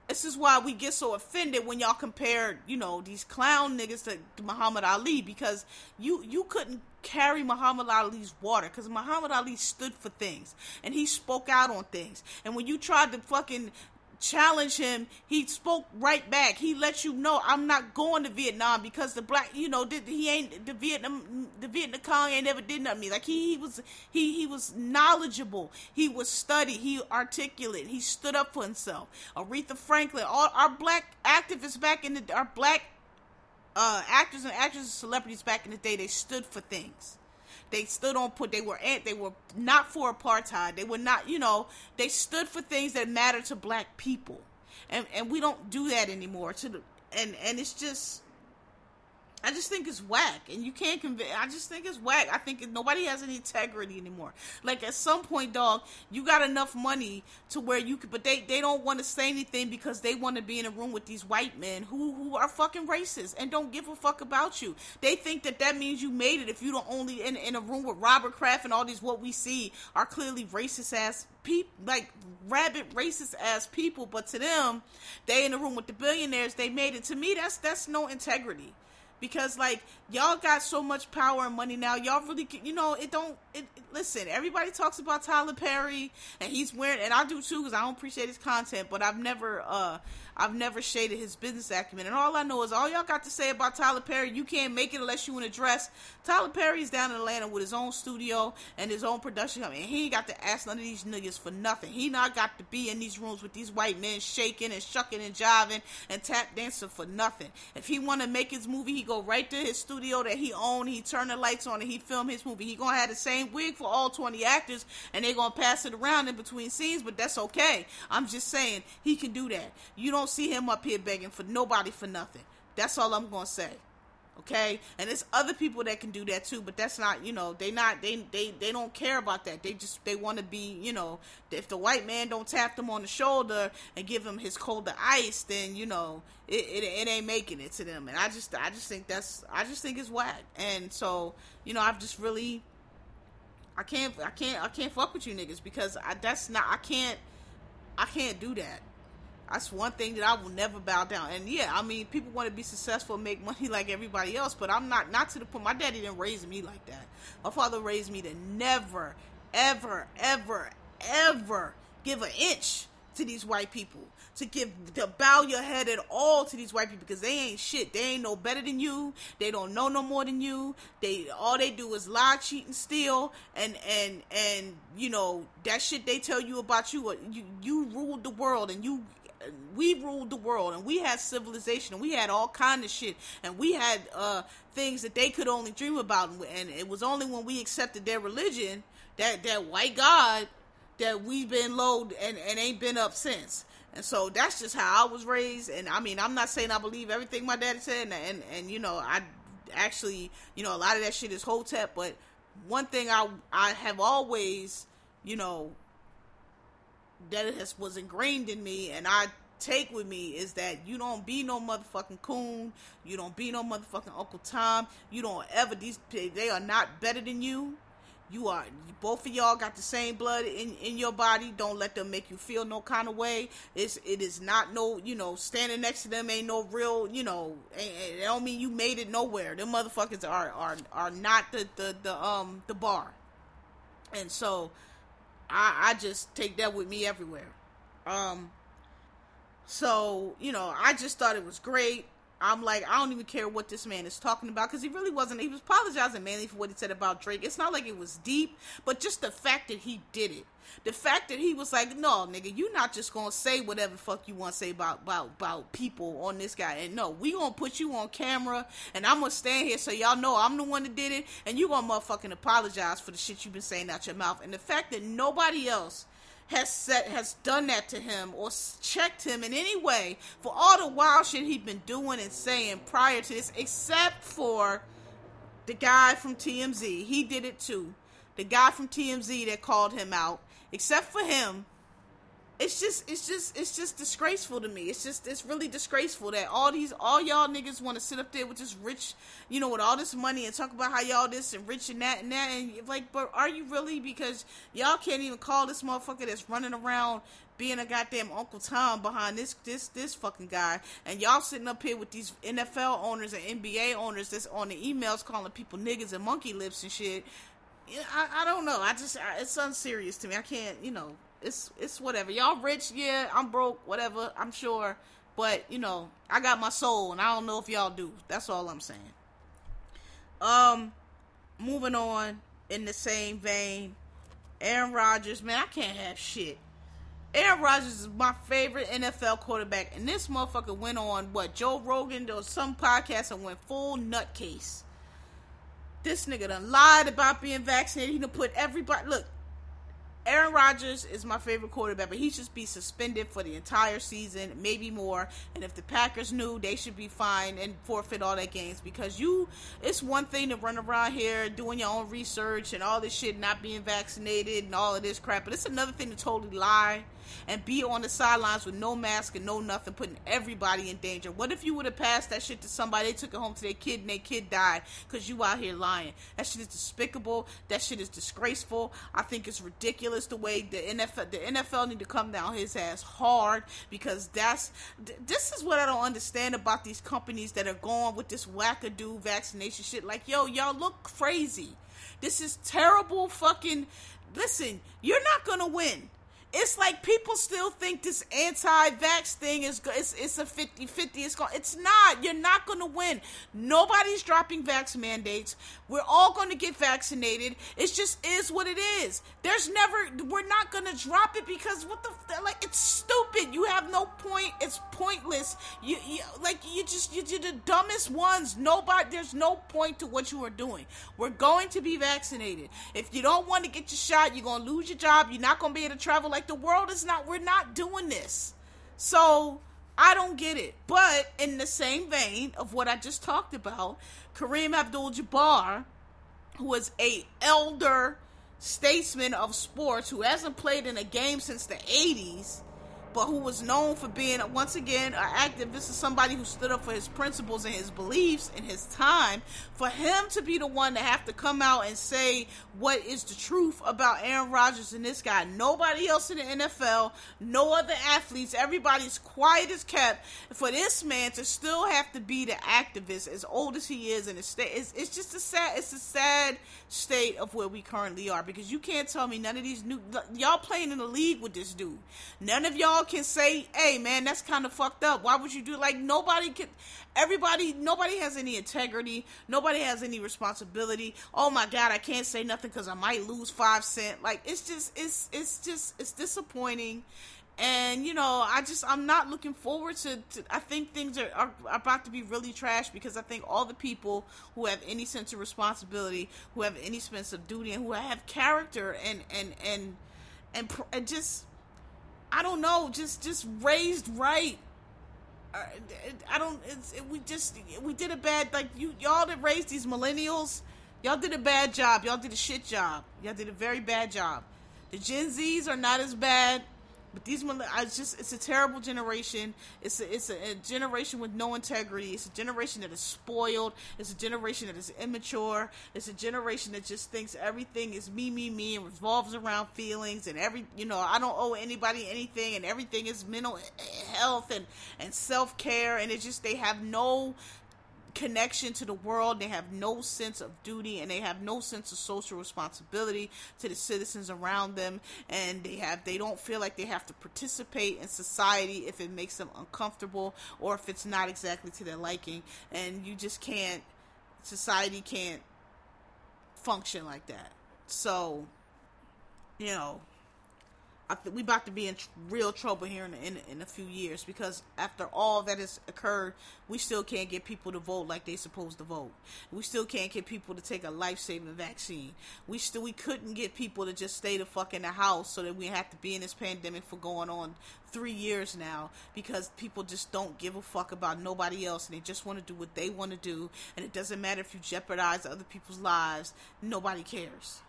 this is why we get so offended when y'all compare, you know, these clown niggas to Muhammad Ali because you you couldn't carry Muhammad Ali's water because Muhammad Ali stood for things and he spoke out on things. And when you tried to fucking challenge him, he spoke right back. He let you know I'm not going to Vietnam because the black, you know, he ain't the Vietnam, the Vietnam Cong ain't never did nothing. Like he, he was, he, he was knowledgeable. He was studied. He articulate. He stood up for himself. Aretha Franklin, all our black activists back in the, our black uh, actors and actresses, celebrities back in the day, they stood for things. They stood on put. They were they were not for apartheid. They were not. You know, they stood for things that matter to black people, and and we don't do that anymore. To the and and it's just I just think it's whack, and you can't convince. I just think it's whack. I think nobody has any integrity anymore. Like at some point, dog, you got enough money to where you could, but they they don't want to say anything because they want to be in a room with these white men who who are fucking racist and don't give a fuck about you. They think that that means you made it if you don't only in in a room with Robert Kraft and all these what we see are clearly racist ass people, like rabid racist ass people. But to them, they in a room with the billionaires. They made it. To me, that's that's no integrity because like y'all got so much power and money now y'all really you know it don't it, it, listen everybody talks about tyler perry and he's wearing and i do too because i don't appreciate his content but i've never uh I've never shaded his business acumen. And all I know is all y'all got to say about Tyler Perry, you can't make it unless you in a dress. Tyler Perry's down in Atlanta with his own studio and his own production company. And he ain't got to ask none of these niggas for nothing. He not got to be in these rooms with these white men shaking and shucking and jiving and tap dancing for nothing. If he want to make his movie, he go right to his studio that he own. He turn the lights on and he film his movie. He gonna have the same wig for all 20 actors and they gonna pass it around in between scenes, but that's okay. I'm just saying he can do that. You don't see him up here begging for nobody for nothing. That's all I'm gonna say. Okay, and there's other people that can do that too, but that's not, you know, they not they they they don't care about that. They just they want to be, you know, if the white man don't tap them on the shoulder and give him his cold to ice, then you know it, it, it ain't making it to them. And I just I just think that's I just think it's whack. And so you know I've just really I can't I can't I can't fuck with you niggas because I that's not I can't I can't do that. That's one thing that I will never bow down. And yeah, I mean, people want to be successful and make money like everybody else, but I'm not not to the point. My daddy didn't raise me like that. My father raised me to never, ever, ever, ever give an inch to these white people. To give to bow your head at all to these white people because they ain't shit. They ain't no better than you. They don't know no more than you. They all they do is lie, cheat, and steal. And and and you know that shit they tell you about you. You you ruled the world and you we ruled the world and we had civilization and we had all kind of shit and we had uh, things that they could only dream about and it was only when we accepted their religion that that white god that we've been low and, and ain't been up since. And so that's just how i was raised and i mean i'm not saying i believe everything my dad said and and, and you know i actually you know a lot of that shit is hotep but one thing i i have always you know that has was ingrained in me and I take with me is that you don't be no motherfucking coon. You don't be no motherfucking Uncle Tom. You don't ever these they are not better than you. You are both of y'all got the same blood in, in your body. Don't let them make you feel no kind of way. It's it is not no you know standing next to them ain't no real you know. It don't mean you made it nowhere. Them motherfuckers are are are not the the the um the bar. And so, I I just take that with me everywhere. Um. So you know, I just thought it was great. I'm like, I don't even care what this man is talking about because he really wasn't. He was apologizing mainly for what he said about Drake. It's not like it was deep, but just the fact that he did it, the fact that he was like, no, nigga, you not just gonna say whatever fuck you want to say about about about people on this guy, and no, we gonna put you on camera, and I'm gonna stand here so y'all know I'm the one that did it, and you gonna motherfucking apologize for the shit you've been saying out your mouth, and the fact that nobody else has said has done that to him or checked him in any way for all the wild shit he'd been doing and saying prior to this, except for the guy from TMZ. He did it too. The guy from TMZ that called him out. Except for him, it's just it's just it's just disgraceful to me. It's just it's really disgraceful that all these all y'all niggas want to sit up there with this rich, you know, with all this money and talk about how y'all this and rich and that and that and like, but are you really? Because y'all can't even call this motherfucker that's running around being a goddamn Uncle Tom behind this this this fucking guy, and y'all sitting up here with these NFL owners and NBA owners that's on the emails calling people niggas and monkey lips and shit. I, I don't know. I just I, it's unserious to me. I can't, you know it's it's whatever. Y'all rich, yeah. I'm broke, whatever. I'm sure, but you know, I got my soul, and I don't know if y'all do. That's all I'm saying. Um, moving on in the same vein, Aaron Rodgers, man, I can't have shit. Aaron Rodgers is my favorite NFL quarterback, and this motherfucker went on what Joe Rogan or some podcast and went full nutcase. This nigga done lied about being vaccinated. He done put everybody. Look, Aaron Rodgers is my favorite quarterback, but he should be suspended for the entire season, maybe more. And if the Packers knew, they should be fined and forfeit all their games because you. It's one thing to run around here doing your own research and all this shit, not being vaccinated and all of this crap, but it's another thing to totally lie and be on the sidelines with no mask and no nothing, putting everybody in danger. What if you would have passed that shit to somebody, they took it home to their kid and their kid died because you out here lying? That shit is despicable. That shit is disgraceful. I think it's ridiculous the way the NFL the NFL need to come down his ass hard because that's this is what I don't understand about these companies that are going with this wackadoo vaccination shit. Like, yo, y'all look crazy. This is terrible fucking listen, you're not gonna win it's like people still think this anti-vax thing is it's, it's a 50-50 it's going it's not. You're not going to win. Nobody's dropping vax mandates. We're all going to get vaccinated. It just is what it is. There's never we're not going to drop it because what the like it's stupid. You have no point. It's pointless. You, you like you just you're the dumbest ones. Nobody there's no point to what you are doing. We're going to be vaccinated. If you don't want to get your shot you're going to lose your job. You're not going to be able to travel like like the world is not, we're not doing this. So I don't get it. But in the same vein of what I just talked about, Kareem Abdul Jabbar, who is a elder statesman of sports who hasn't played in a game since the 80s, but who was known for being once again an activist this is somebody who stood up for his principles and his beliefs in his time for him to be the one to have to come out and say what is the truth about Aaron Rodgers and this guy nobody else in the NFL no other athletes everybody's quiet as kept for this man to still have to be the activist as old as he is and it's, it's, it's just a sad it's a sad state of where we currently are because you can't tell me none of these new y'all playing in the league with this dude none of y'all can say, "Hey, man, that's kind of fucked up. Why would you do it?" Like nobody can. Everybody, nobody has any integrity. Nobody has any responsibility. Oh my god, I can't say nothing because I might lose five cent. Like it's just, it's, it's just, it's disappointing. And you know, I just I'm not looking forward to. to I think things are, are about to be really trash because I think all the people who have any sense of responsibility, who have any sense of duty, and who have character and and and and, and just I don't know, just just raised right. I don't. It, we just we did a bad like you y'all that raised these millennials. Y'all did a bad job. Y'all did a shit job. Y'all did a very bad job. The Gen Zs are not as bad. But these, one, I just, it's a terrible generation. It's a, it's a, a, generation with no integrity. It's a generation that is spoiled. It's a generation that is immature. It's a generation that just thinks everything is me, me, me, and revolves around feelings. And every, you know, I don't owe anybody anything, and everything is mental health and and self care. And it's just they have no connection to the world. They have no sense of duty and they have no sense of social responsibility to the citizens around them. And they have they don't feel like they have to participate in society if it makes them uncomfortable or if it's not exactly to their liking. And you just can't society can't function like that. So, you know, th- we about to be in tr- real trouble here in, in in a few years because after all that has occurred, we still can't get people to vote like they supposed to vote. We still can't get people to take a life saving vaccine. We still we couldn't get people to just stay the fuck in the house so that we have to be in this pandemic for going on three years now because people just don't give a fuck about nobody else and they just want to do what they want to do and it doesn't matter if you jeopardize other people's lives. Nobody cares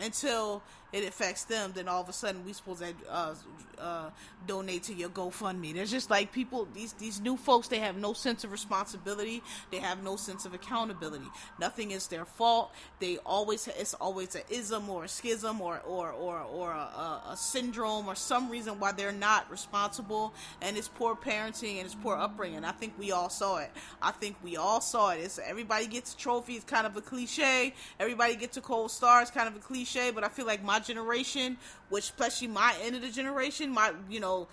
until it affects them, then all of a sudden we supposed to uh, uh, donate to your GoFundMe. There's just like people, these these new folks, they have no sense of responsibility. They have no sense of accountability. Nothing is their fault. They always it's always an ism or a schism or or or or a, a syndrome or some reason why they're not responsible. And it's poor parenting and it's poor upbringing. I think we all saw it. I think we all saw it. It's everybody gets a trophy. It's kind of a cliche. Everybody gets a cold star. It's kind of a cliche. But I feel like my generation, which plus you my end of the generation, my you know,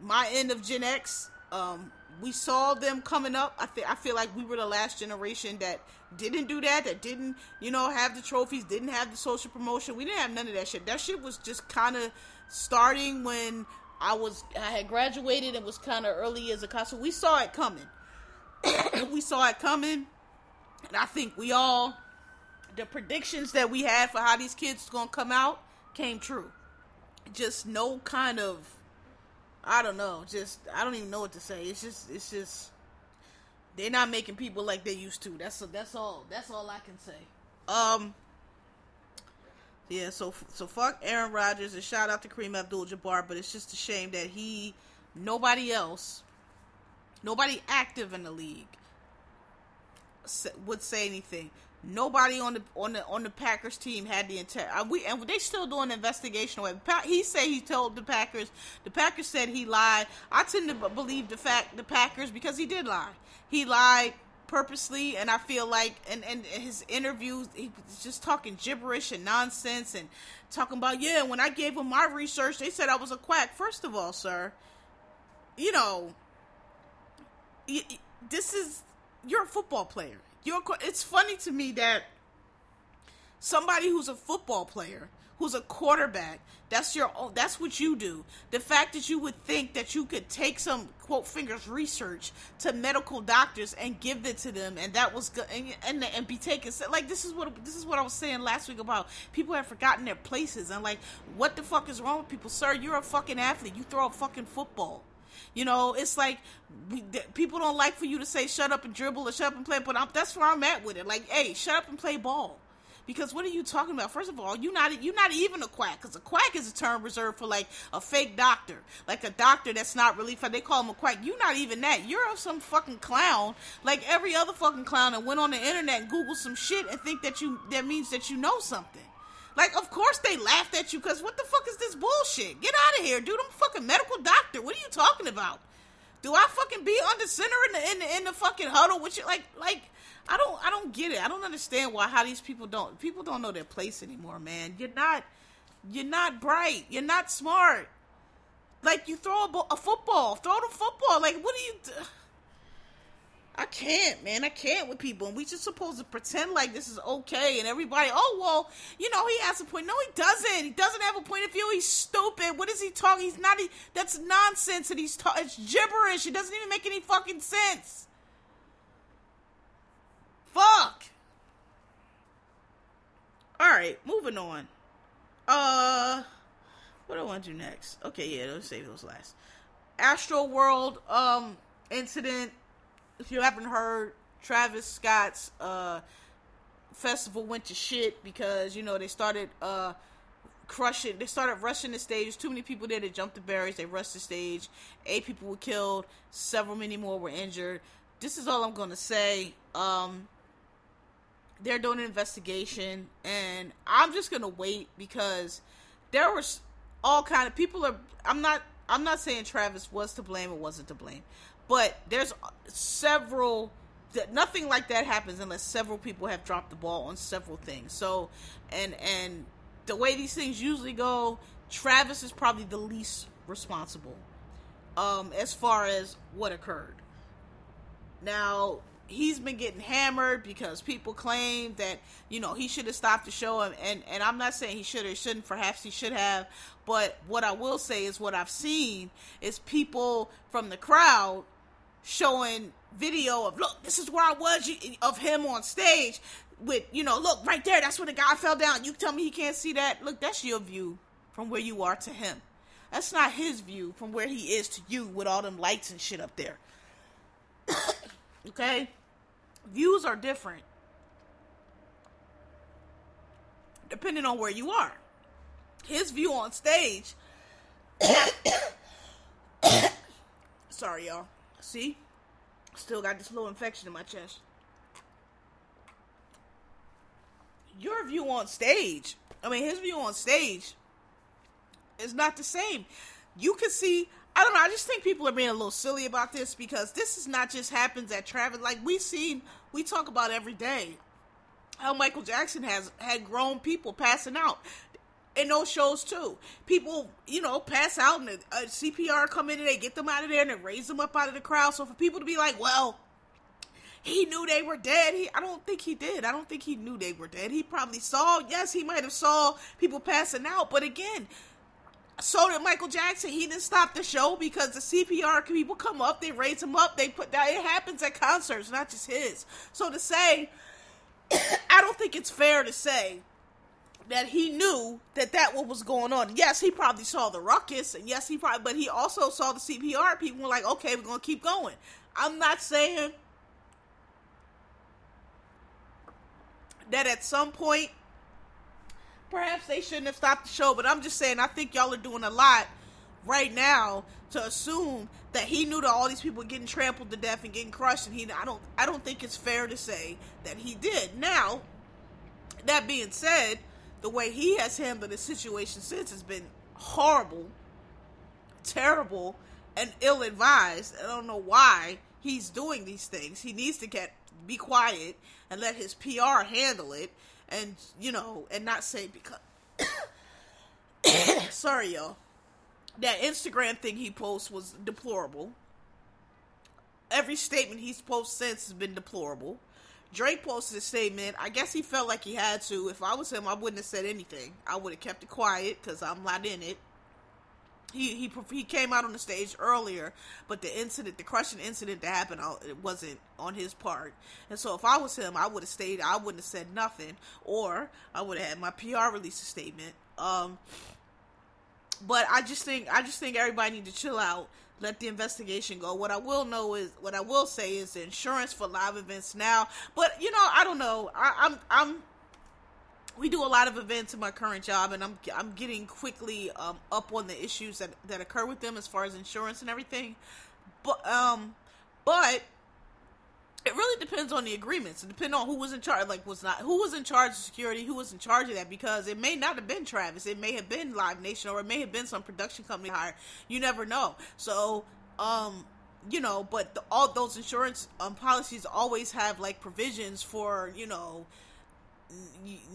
my end of Gen X, um, we saw them coming up. I feel I feel like we were the last generation that didn't do that, that didn't, you know, have the trophies, didn't have the social promotion. We didn't have none of that shit. That shit was just kind of starting when I was I had graduated and was kind of early as a. So we saw it coming. we saw it coming, and I think we all the predictions that we had for how these kids gonna come out came true. Just no kind of I don't know, just I don't even know what to say. It's just it's just they're not making people like they used to. That's that's all. That's all I can say. Um yeah, so so fuck Aaron Rodgers and shout out to Kareem Abdul-Jabbar, but it's just a shame that he nobody else nobody active in the league would say anything. Nobody on the on the on the Packers team had the intent. Uh, we and they still doing an investigation. He said he told the Packers. The Packers said he lied. I tend to believe the fact the Packers because he did lie. He lied purposely, and I feel like and and his interviews he was just talking gibberish and nonsense and talking about yeah. When I gave him my research, they said I was a quack. First of all, sir, you know, this is you're a football player you're, it's funny to me that somebody who's a football player, who's a quarterback, that's your that's what you do. The fact that you would think that you could take some quote fingers research to medical doctors and give it to them, and that was good, and, and, and be taken like this is what this is what I was saying last week about people have forgotten their places and like what the fuck is wrong with people, sir? You're a fucking athlete. You throw a fucking football. You know, it's like we, people don't like for you to say shut up and dribble or shut up and play, but I'm, that's where I'm at with it. Like, hey, shut up and play ball. Because what are you talking about? First of all, you're not you're not even a quack. Because a quack is a term reserved for like a fake doctor, like a doctor that's not really. They call him a quack. You're not even that. You're some fucking clown, like every other fucking clown that went on the internet and googled some shit and think that you that means that you know something. Like, of course they laughed at you because what the fuck is this bullshit? Get out of here, dude. I'm fucking medical doctor. What are you talking about? Do I fucking be under center in the in the, in the fucking huddle with you? Like, like I don't I don't get it. I don't understand why how these people don't people don't know their place anymore, man. You're not you're not bright. You're not smart. Like you throw a, a football, throw the football. Like what do you? Do? I can't, man. I can't with people. And we just supposed to pretend like this is okay. And everybody, oh, well, you know, he has a point. No, he doesn't. He doesn't have a point of view. He's stupid. What is he talking? He's not, he, that's nonsense. And he's, talking, it's gibberish. It doesn't even make any fucking sense. Fuck. All right, moving on. Uh, what do I want to do next? Okay, yeah, let's save those last. Astro World, um, incident if you haven't heard, Travis Scott's uh, festival went to shit because you know they started uh, crushing. They started rushing the stage. Too many people there. They jumped the barriers. They rushed the stage. Eight people were killed. Several many more were injured. This is all I'm gonna say. Um, they're doing an investigation, and I'm just gonna wait because there was all kind of people are. I'm not. I'm not saying Travis was to blame or wasn't to blame, but there's several. Nothing like that happens unless several people have dropped the ball on several things. So, and and the way these things usually go, Travis is probably the least responsible um, as far as what occurred. Now, he's been getting hammered because people claim that you know he should have stopped the show and and, and i'm not saying he should or shouldn't perhaps he should have but what i will say is what i've seen is people from the crowd showing video of look this is where i was of him on stage with you know look right there that's where the guy fell down you tell me he can't see that look that's your view from where you are to him that's not his view from where he is to you with all them lights and shit up there okay views are different depending on where you are. His view on stage. Sorry, y'all. See? Still got this little infection in my chest. Your view on stage, I mean, his view on stage is not the same. You can see I don't know. I just think people are being a little silly about this because this is not just happens at Travis. Like we seen, we talk about every day how Michael Jackson has had grown people passing out in those shows too. People, you know, pass out and a, CPR come in and they get them out of there and they raise them up out of the crowd. So for people to be like, well, he knew they were dead. He, I don't think he did. I don't think he knew they were dead. He probably saw. Yes, he might have saw people passing out, but again, so did Michael Jackson. He didn't stop the show because the CPR people come up, they raise him up, they put that. It happens at concerts, not just his. So to say, I don't think it's fair to say that he knew that that what was going on. Yes, he probably saw the ruckus, and yes, he probably, but he also saw the CPR people were like, okay, we're gonna keep going. I'm not saying that at some point perhaps they shouldn't have stopped the show, but I'm just saying I think y'all are doing a lot right now to assume that he knew that all these people were getting trampled to death and getting crushed and he I don't I don't think it's fair to say that he did. Now, that being said, the way he has handled the situation since has been horrible, terrible, and ill advised. I don't know why he's doing these things. He needs to get be quiet and let his PR handle it and you know, and not say because sorry y'all. That Instagram thing he posts was deplorable. Every statement he's posted since has been deplorable. Drake posted a statement. I guess he felt like he had to. If I was him, I wouldn't have said anything. I would have kept it quiet because I'm not in it he he he came out on the stage earlier, but the incident, the crushing incident that happened, uh, it wasn't on his part. And so, if I was him, I would have stayed. I wouldn't have said nothing, or I would have had my PR release a statement. Um, but I just think I just think everybody need to chill out, let the investigation go. What I will know is what I will say is insurance for live events now. But you know, I don't know. I, I'm I'm we do a lot of events in my current job, and I'm I'm getting quickly um, up on the issues that that occur with them as far as insurance and everything. But um, but it really depends on the agreements. It depends on who was in charge. Like was not who was in charge of security, who was in charge of that. Because it may not have been Travis. It may have been Live Nation, or it may have been some production company hired. You never know. So um, you know, but the, all those insurance um, policies always have like provisions for you know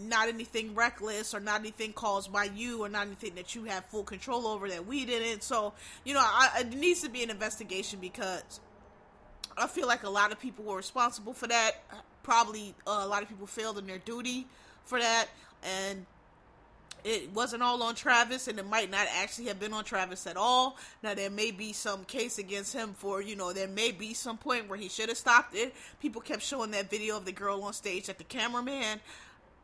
not anything reckless or not anything caused by you or not anything that you have full control over that we didn't. So, you know, I, it needs to be an investigation because I feel like a lot of people were responsible for that. Probably uh, a lot of people failed in their duty for that. And it wasn't all on Travis, and it might not actually have been on Travis at all. Now there may be some case against him for you know there may be some point where he should have stopped it. People kept showing that video of the girl on stage at the cameraman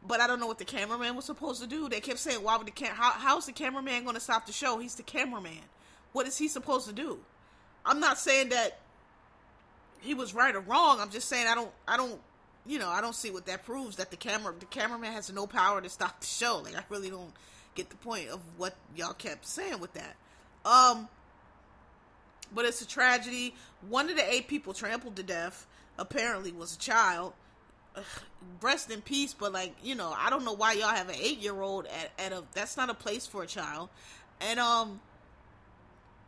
but I don't know what the cameraman was supposed to do. They kept saying, "Why would the cam? How, how's the cameraman going to stop the show? He's the cameraman. What is he supposed to do?" I'm not saying that he was right or wrong. I'm just saying I don't, I don't, you know, I don't see what that proves that the camera, the cameraman has no power to stop the show. Like I really don't get the point of what y'all kept saying with that. Um, but it's a tragedy. One of the eight people trampled to death apparently was a child. Ugh, rest in peace, but like you know, I don't know why y'all have an eight year old at at a that's not a place for a child. And um,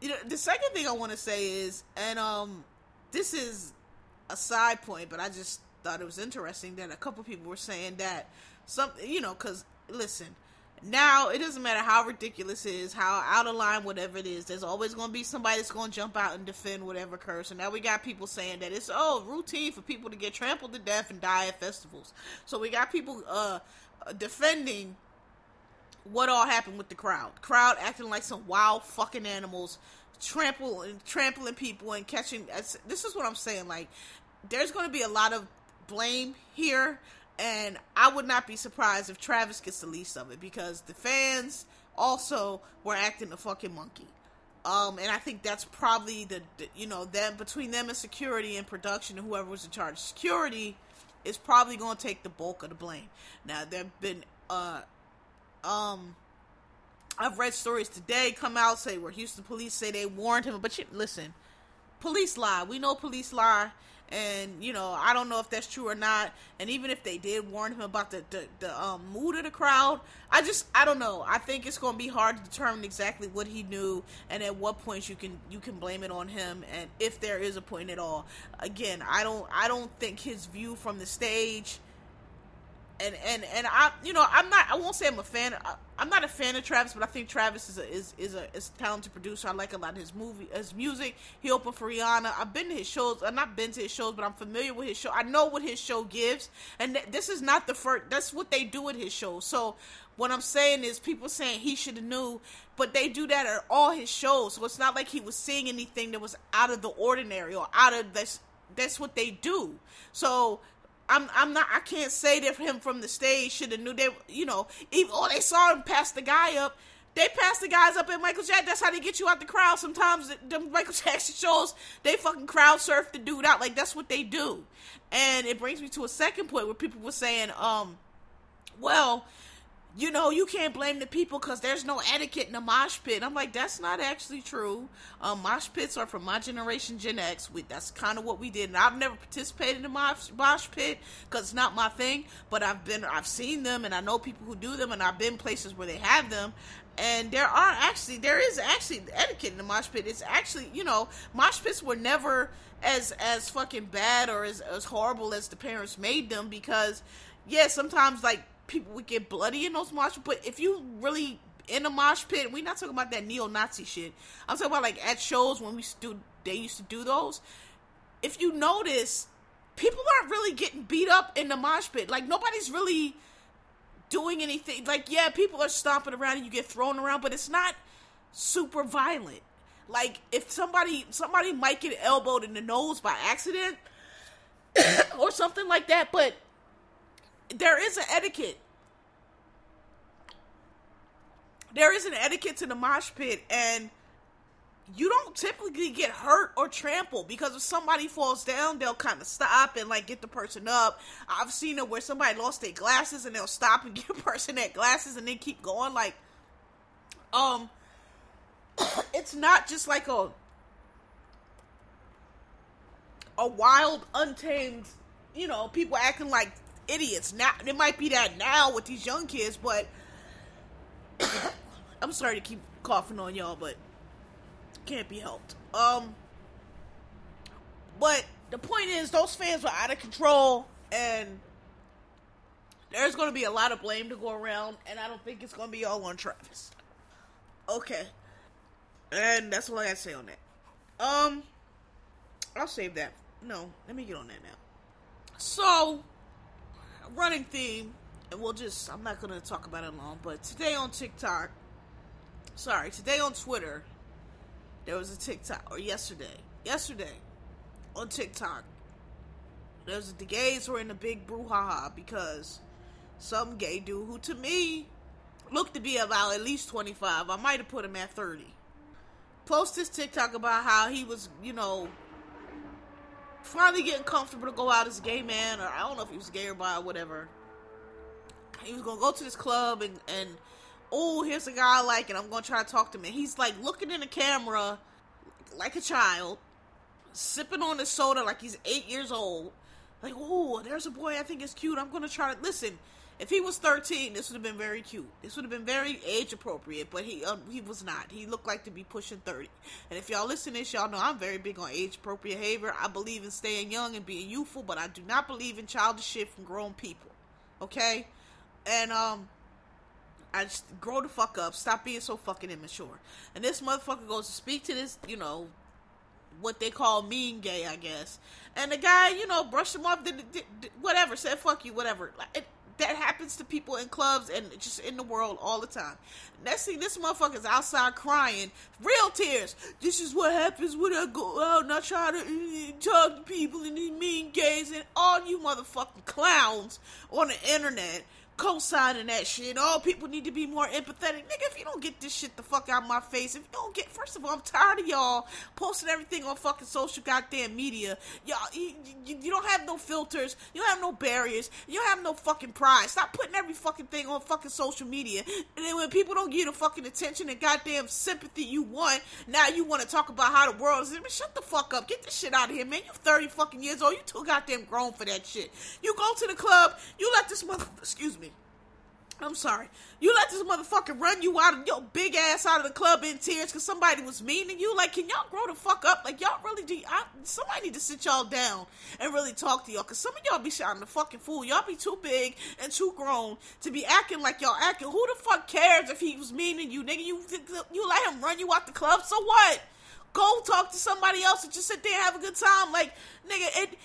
you know, the second thing I want to say is, and um, this is a side point, but I just thought it was interesting that a couple people were saying that some, you know, because listen, now it doesn't matter how ridiculous it is, how out of line, whatever it is. There's always going to be somebody that's going to jump out and defend whatever curse. And now we got people saying that it's oh routine for people to get trampled to death and die at festivals. So we got people uh defending what all happened with the crowd. Crowd acting like some wild fucking animals, trampling trampling people and catching. This is what I'm saying. Like, there's going to be a lot of blame here, and I would not be surprised if Travis gets the least of it because the fans also were acting a fucking monkey. Um, and I think that's probably the, the you know them between them and security and production and whoever was in charge. Security is probably going to take the bulk of the blame. Now there've been uh um I've read stories today come out say where Houston police say they warned him, but you, listen, police lie. We know police lie, and you know I don't know if that's true or not. And even if they did warn him about the the, the um, mood of the crowd, I just I don't know. I think it's going to be hard to determine exactly what he knew and at what points you can you can blame it on him, and if there is a point at all. Again, I don't I don't think his view from the stage and and and I, you know, I'm not. I won't say I'm a fan. I, am not a fan of Travis, but I think Travis is a is is a is a talented producer. I like a lot of his movie, his music. He opened for Rihanna. I've been to his shows. I've not been to his shows, but I'm familiar with his show. I know what his show gives, and th- this is not the first. That's what they do at his show. So what I'm saying is, people saying he should have knew, but they do that at all his shows. So it's not like he was seeing anything that was out of the ordinary or out of this. That's what they do. So I'm I'm not I can't say that him from the stage should have knew they you know even oh they saw him pass the guy up they pass the guys up at Michael Jackson. That's how they get you out the crowd. Sometimes the, Michael Jackson shows they fucking crowd surf the dude out like that's what they do. And it brings me to a second point where people were saying, um, well, you know, you can't blame the people because there's no etiquette in a mosh pit. I'm like, that's not actually true. Um, mosh pits are from my generation, Gen X. We, that's kind of what we did. And I've never participated in a mosh, mosh pit because it's not my thing. But I've been, I've seen them, and I know people who do them, and I've been places where they have them. And there are actually, there is actually etiquette in the mosh pit. It's actually, you know, mosh pits were never as as fucking bad or as as horrible as the parents made them because, yeah, sometimes like people would get bloody in those mosh pits, but if you really in a mosh pit, we're not talking about that neo-Nazi shit. I'm talking about like at shows when we do they used to do those. If you notice, people aren't really getting beat up in the mosh pit. Like nobody's really doing anything. Like yeah, people are stomping around and you get thrown around, but it's not super violent. Like if somebody somebody might get elbowed in the nose by accident or something like that, but there is an etiquette. There is an etiquette to the mosh pit, and you don't typically get hurt or trampled because if somebody falls down, they'll kind of stop and like get the person up. I've seen it where somebody lost their glasses and they'll stop and give a person that glasses and then keep going. Like, um, it's not just like a a wild, untamed, you know, people acting like idiots. Now it might be that now with these young kids, but I'm sorry to keep coughing on y'all, but can't be helped. Um, but the point is, those fans were out of control, and there's going to be a lot of blame to go around, and I don't think it's going to be all on Travis. Okay, and that's all I got to say on that. Um, I'll save that. No, let me get on that now. So, running theme, and we'll just, I'm not going to talk about it long, but today on TikTok, sorry, today on Twitter, there was a TikTok, or yesterday, yesterday on TikTok, there was the gays were in a big brouhaha because some gay dude who to me looked to be about at least 25, I might have put him at 30, post this TikTok about how he was, you know, finally getting comfortable to go out as a gay man, or I don't know if he was gay or bi or whatever. He was gonna go to this club and and oh, here's a guy I like, and I'm gonna try to talk to him. And he's like looking in the camera like a child, sipping on his soda like he's eight years old. Like, oh, there's a boy I think is cute. I'm gonna try to listen. If he was 13, this would have been very cute. This would have been very age appropriate, but he um, he was not. He looked like to be pushing 30. And if y'all listen to this, y'all know I'm very big on age appropriate behavior. I believe in staying young and being youthful, but I do not believe in childish shit from grown people. Okay? And um I just grow the fuck up. Stop being so fucking immature. And this motherfucker goes to speak to this, you know, what they call mean gay, I guess. And the guy, you know, brushed him off, did, did, did whatever, said fuck you, whatever. It, that happens to people in clubs and just in the world all the time. Next thing, this motherfucker's outside crying, real tears. This is what happens when I go out and I try to uh, talk to people and these mean gays and all you motherfucking clowns on the internet co-signing that shit. All people need to be more empathetic. Nigga, if you don't get this shit the fuck out of my face, if you don't get, first of all, I'm tired of y'all posting everything on fucking social goddamn media. Y'all, you, you, you, don't have no filters. You don't have no barriers. You don't have no fucking pride. Stop putting every fucking thing on fucking social media. And then when people don't give you the fucking attention and goddamn sympathy you want, now you want to talk about how the world is. I mean, shut the fuck up. Get this shit out of here, man. You 30 fucking years old. You too goddamn grown for that shit. You go to the club. You let this mother, excuse me I'm sorry. You let this motherfucker run you out of your big ass out of the club in tears because somebody was mean to you. Like, can y'all grow the fuck up? Like, y'all really do. I, somebody need to sit y'all down and really talk to y'all because some of y'all be shouting the fucking fool. Y'all be too big and too grown to be acting like y'all acting. Who the fuck cares if he was mean to you, nigga? You you let him run you out the club, so what? Go talk to somebody else and just sit there and have a good time. Like, nigga, it,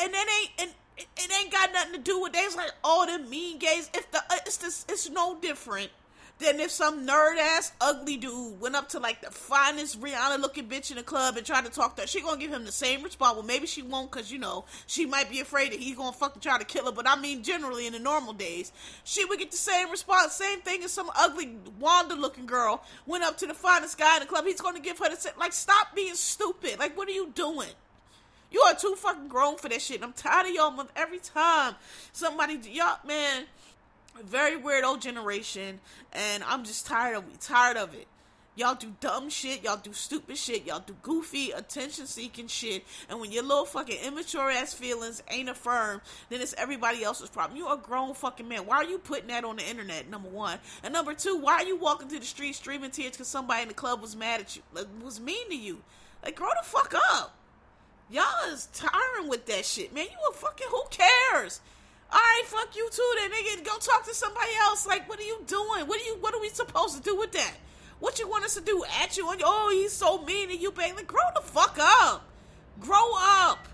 and then ain't and it, it ain't got nothing to do with. They's like, oh, the mean gays. If the uh, it's this, it's no different than if some nerd ass ugly dude went up to like the finest Rihanna looking bitch in the club and tried to talk to her. She gonna give him the same response. Well, maybe she won't because you know she might be afraid that he's gonna fucking try to kill her. But I mean, generally in the normal days, she would get the same response. Same thing as some ugly Wanda looking girl went up to the finest guy in the club. He's gonna give her the same. Like, stop being stupid. Like, what are you doing? You are too fucking grown for that shit. I'm tired of y'all. Every time somebody, y'all, man, very weird old generation, and I'm just tired of it. Tired of it. Y'all do dumb shit, y'all do stupid shit, y'all do goofy, attention seeking shit, and when your little fucking immature ass feelings ain't affirmed, then it's everybody else's problem. You're a grown fucking man. Why are you putting that on the internet? Number one. And number two, why are you walking through the street streaming tears because somebody in the club was mad at you, like, was mean to you? Like, grow the fuck up. Y'all is tiring with that shit, man. You a fucking who cares? All right, fuck you too. Then nigga, go talk to somebody else. Like, what are you doing? What are you? What are we supposed to do with that? What you want us to do? At you your? Oh, he's so mean to you, baby. Like, grow the fuck up. Grow up.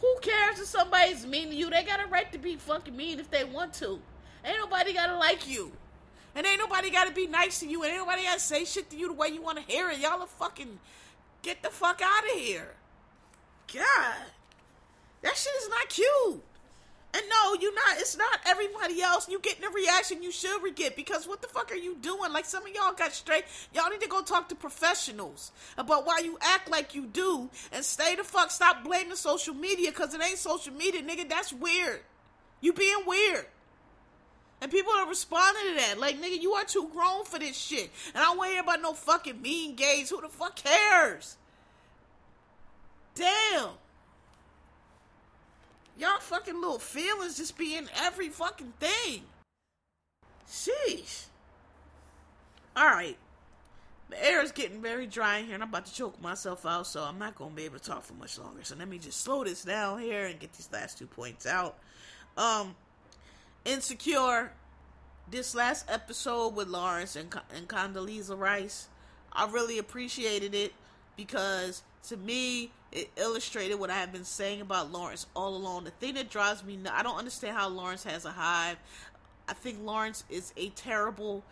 Who cares if somebody's mean to you? They got a right to be fucking mean if they want to. Ain't nobody gotta like you. And ain't nobody gotta be nice to you. And ain't nobody gotta say shit to you the way you wanna hear it. Y'all are fucking get the fuck out of here. God, that shit is not cute. And no, you're not. It's not everybody else. You getting the reaction you should get because what the fuck are you doing? Like some of y'all got straight. Y'all need to go talk to professionals about why you act like you do and stay the fuck. Stop blaming social media because it ain't social media, nigga. That's weird. You being weird. And people are responding to that. Like, nigga, you are too grown for this shit. And I don't want to hear about no fucking mean gays. Who the fuck cares? Damn. Y'all fucking little feelings just be in every fucking thing. Sheesh. Alright. The air is getting very dry in here, and I'm about to choke myself out, so I'm not going to be able to talk for much longer. So let me just slow this down here and get these last two points out. Um, Insecure, this last episode with Lawrence and, and Condola Rice, I really appreciated it because to me, it illustrated what I have been saying about Lawrence all along. The thing that drives me, I don't understand how Lawrence has a hive. I think Lawrence is a terrible.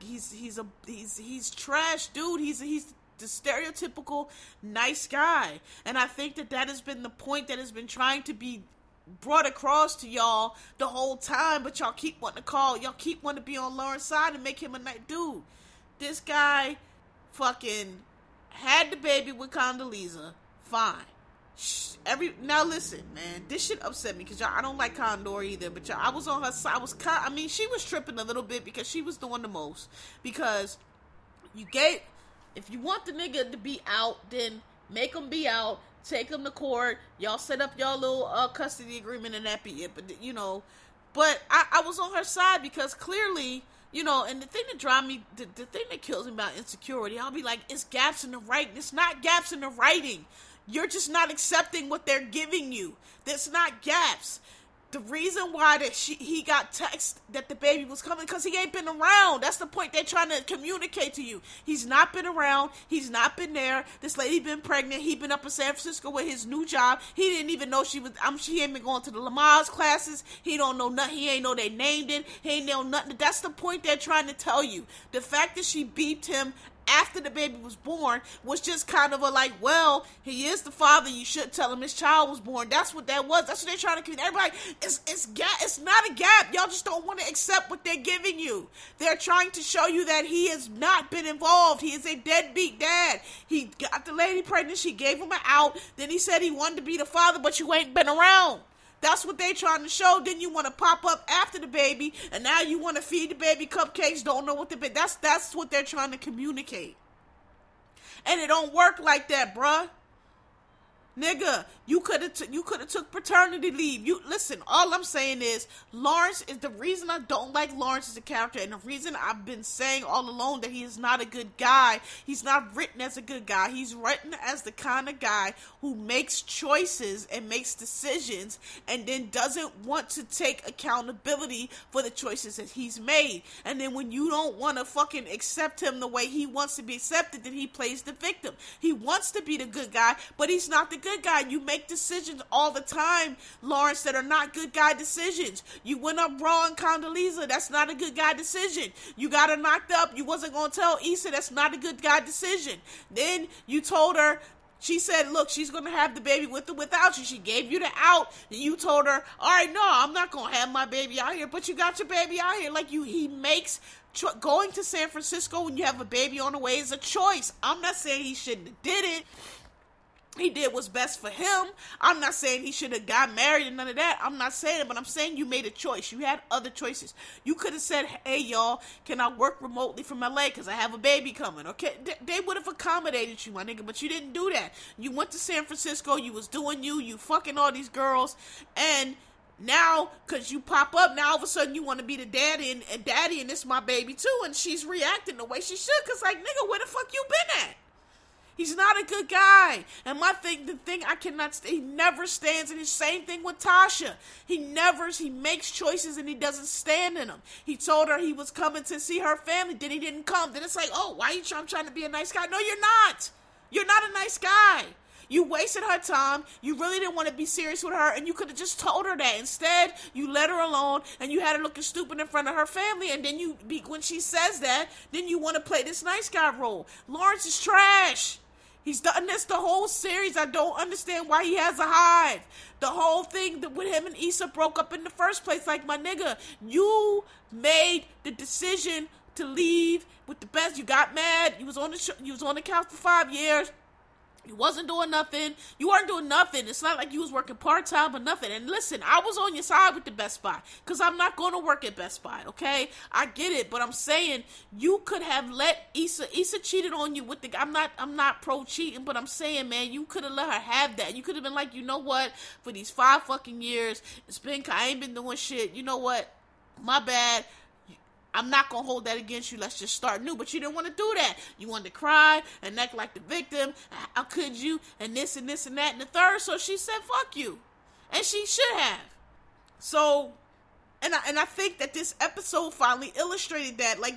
He's he's a he's he's trash, dude. He's he's the stereotypical nice guy, and I think that that has been the point that has been trying to be brought across to y'all the whole time. But y'all keep wanting to call, y'all keep wanting to be on Lawrence's side and make him a nice dude. This guy, fucking had the baby with Condola, fine. every now listen, man, this shit upset me because y'all I don't like Condola either, but y'all I was on her side. I was. I mean, she was tripping a little bit because she was doing the most because you get if you want the nigga to be out, then make him be out. Take him to court. Y'all set up y'all little uh, custody agreement and that be it. But you know, but I, I was on her side because clearly you know, and the thing that drives me, the, the thing that kills me about insecurity, I'll be like, it's gaps in the writing. It's not gaps in the writing. You're just not accepting what they're giving you. That's not gaps. The reason why that she he got text that the baby was coming because he ain't been around. That's the point they're trying to communicate to you. He's not been around. He's not been there. This lady been pregnant. He been up in San Francisco with his new job. He didn't even know she was. I'm. She ain't been going to the Lamaze classes. He don't know nothing. He ain't know they named it. He ain't know nothing. That's the point they're trying to tell you. The fact that she beeped him after the baby was born was just kind of a like, well, he is the father. You should tell him his child was born. That's what that was. That's what they're trying to communicate. Everybody, it's it's gap. It's not a gap. Y'all just don't want to accept what they're giving you. They're trying to show you that he has not been involved. He is a deadbeat dad. He got the lady pregnant. She gave him an out. Then he said he wanted to be the father, but you ain't been around. That's what they trying to show. Then you want to pop up after the baby, and now you want to feed the baby cupcakes. Don't know what the baby. That's that's what they're trying to communicate. And it don't work like that, bruh. Nigga, you could have t- you could have took paternity leave. You listen. All I'm saying is Lawrence is the reason I don't like Lawrence as a character, and the reason I've been saying all along that he is not a good guy. He's not written as a good guy. He's written as the kind of guy who makes choices and makes decisions, and then doesn't want to take accountability for the choices that he's made. And then when you don't want to fucking accept him the way he wants to be accepted, then he plays the victim. He wants to be the good guy, but he's not the good guy. You make decisions all the time, Lawrence, that are not good guy decisions. You went up raw on Condoleezza. That's not a good guy decision. You got her knocked up. You wasn't going to tell Issa. That's not a good guy decision. Then you told her she said, "Look, she's gonna have the baby with or without you." She gave you the out, you told her, "All right, no, I'm not gonna have my baby out here." But you got your baby out here. Like you, he makes cho- going to San Francisco when you have a baby on the way is a choice. I'm not saying he shouldn't have did it he did what's best for him. I'm not saying he should have got married and none of that. I'm not saying it, but I'm saying you made a choice. You had other choices. You could have said, "Hey, y'all, can I work remotely from LA because I have a baby coming?" Okay, they would have accommodated you, my nigga, but you didn't do that. You went to San Francisco. You was doing you. You fucking all these girls, and now because you pop up now all of a sudden you want to be the daddy and, and daddy and this my baby too and she's reacting the way she should because like nigga where the fuck you been at He's not a good guy. And my thing, the thing I cannot, he never stands in his same thing with Tasha. He never, he makes choices and he doesn't stand in them. He told her he was coming to see her family, then he didn't come. Then it's like, oh, why are you trying, trying to be a nice guy? No, you're not. You're not a nice guy. You wasted her time. You really didn't want to be serious with her, and you could have just told her that. Instead, you let her alone, and you had her looking stupid in front of her family. And then you, when she says that, then you want to play this nice guy role. Lawrence is trash. He's done this the whole series. I don't understand why he has a hive. The whole thing that with him and Issa broke up in the first place. Like my nigga, you made the decision to leave with the best. You got mad. You was on the show, you was on the couch for five years. You wasn't doing nothing. You weren't doing nothing. It's not like you was working part time or nothing. And listen, I was on your side with the Best Buy because I'm not going to work at Best Buy. Okay, I get it, but I'm saying you could have let Issa. Issa cheated on you with the. I'm not. I'm not pro cheating, but I'm saying, man, you could have let her have that. You could have been like, you know what? For these five fucking years, it's been. I ain't been doing shit. You know what? My bad. I'm not gonna hold that against you. Let's just start new. But you didn't want to do that. You wanted to cry and act like the victim. How could you? And this and this and that and the third. So she said, "Fuck you," and she should have. So, and I and I think that this episode finally illustrated that. Like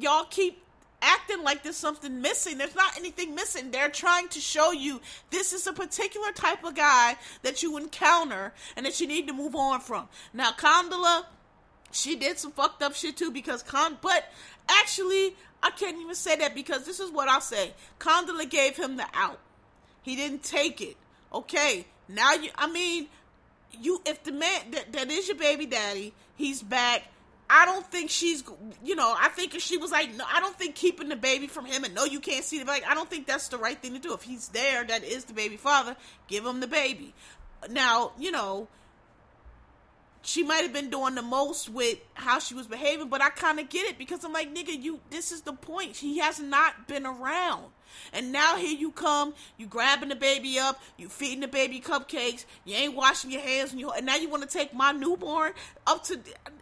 y'all keep acting like there's something missing. There's not anything missing. They're trying to show you this is a particular type of guy that you encounter and that you need to move on from. Now, Condola she did some fucked up shit too because Con, but actually, I can't even say that because this is what I'll say. Condola gave him the out. He didn't take it. Okay, now you, I mean, you, if the man that, that is your baby daddy, he's back. I don't think she's, you know, I think if she was like, no, I don't think keeping the baby from him and no, you can't see the like, I don't think that's the right thing to do. If he's there, that is the baby father, give him the baby. Now, you know, she might have been doing the most with how she was behaving, but I kind of get it because I'm like, nigga, you, this is the point. He has not been around. And now here you come, you grabbing the baby up, you feeding the baby cupcakes, you ain't washing your hands, and, you, and now you want to take my newborn up to.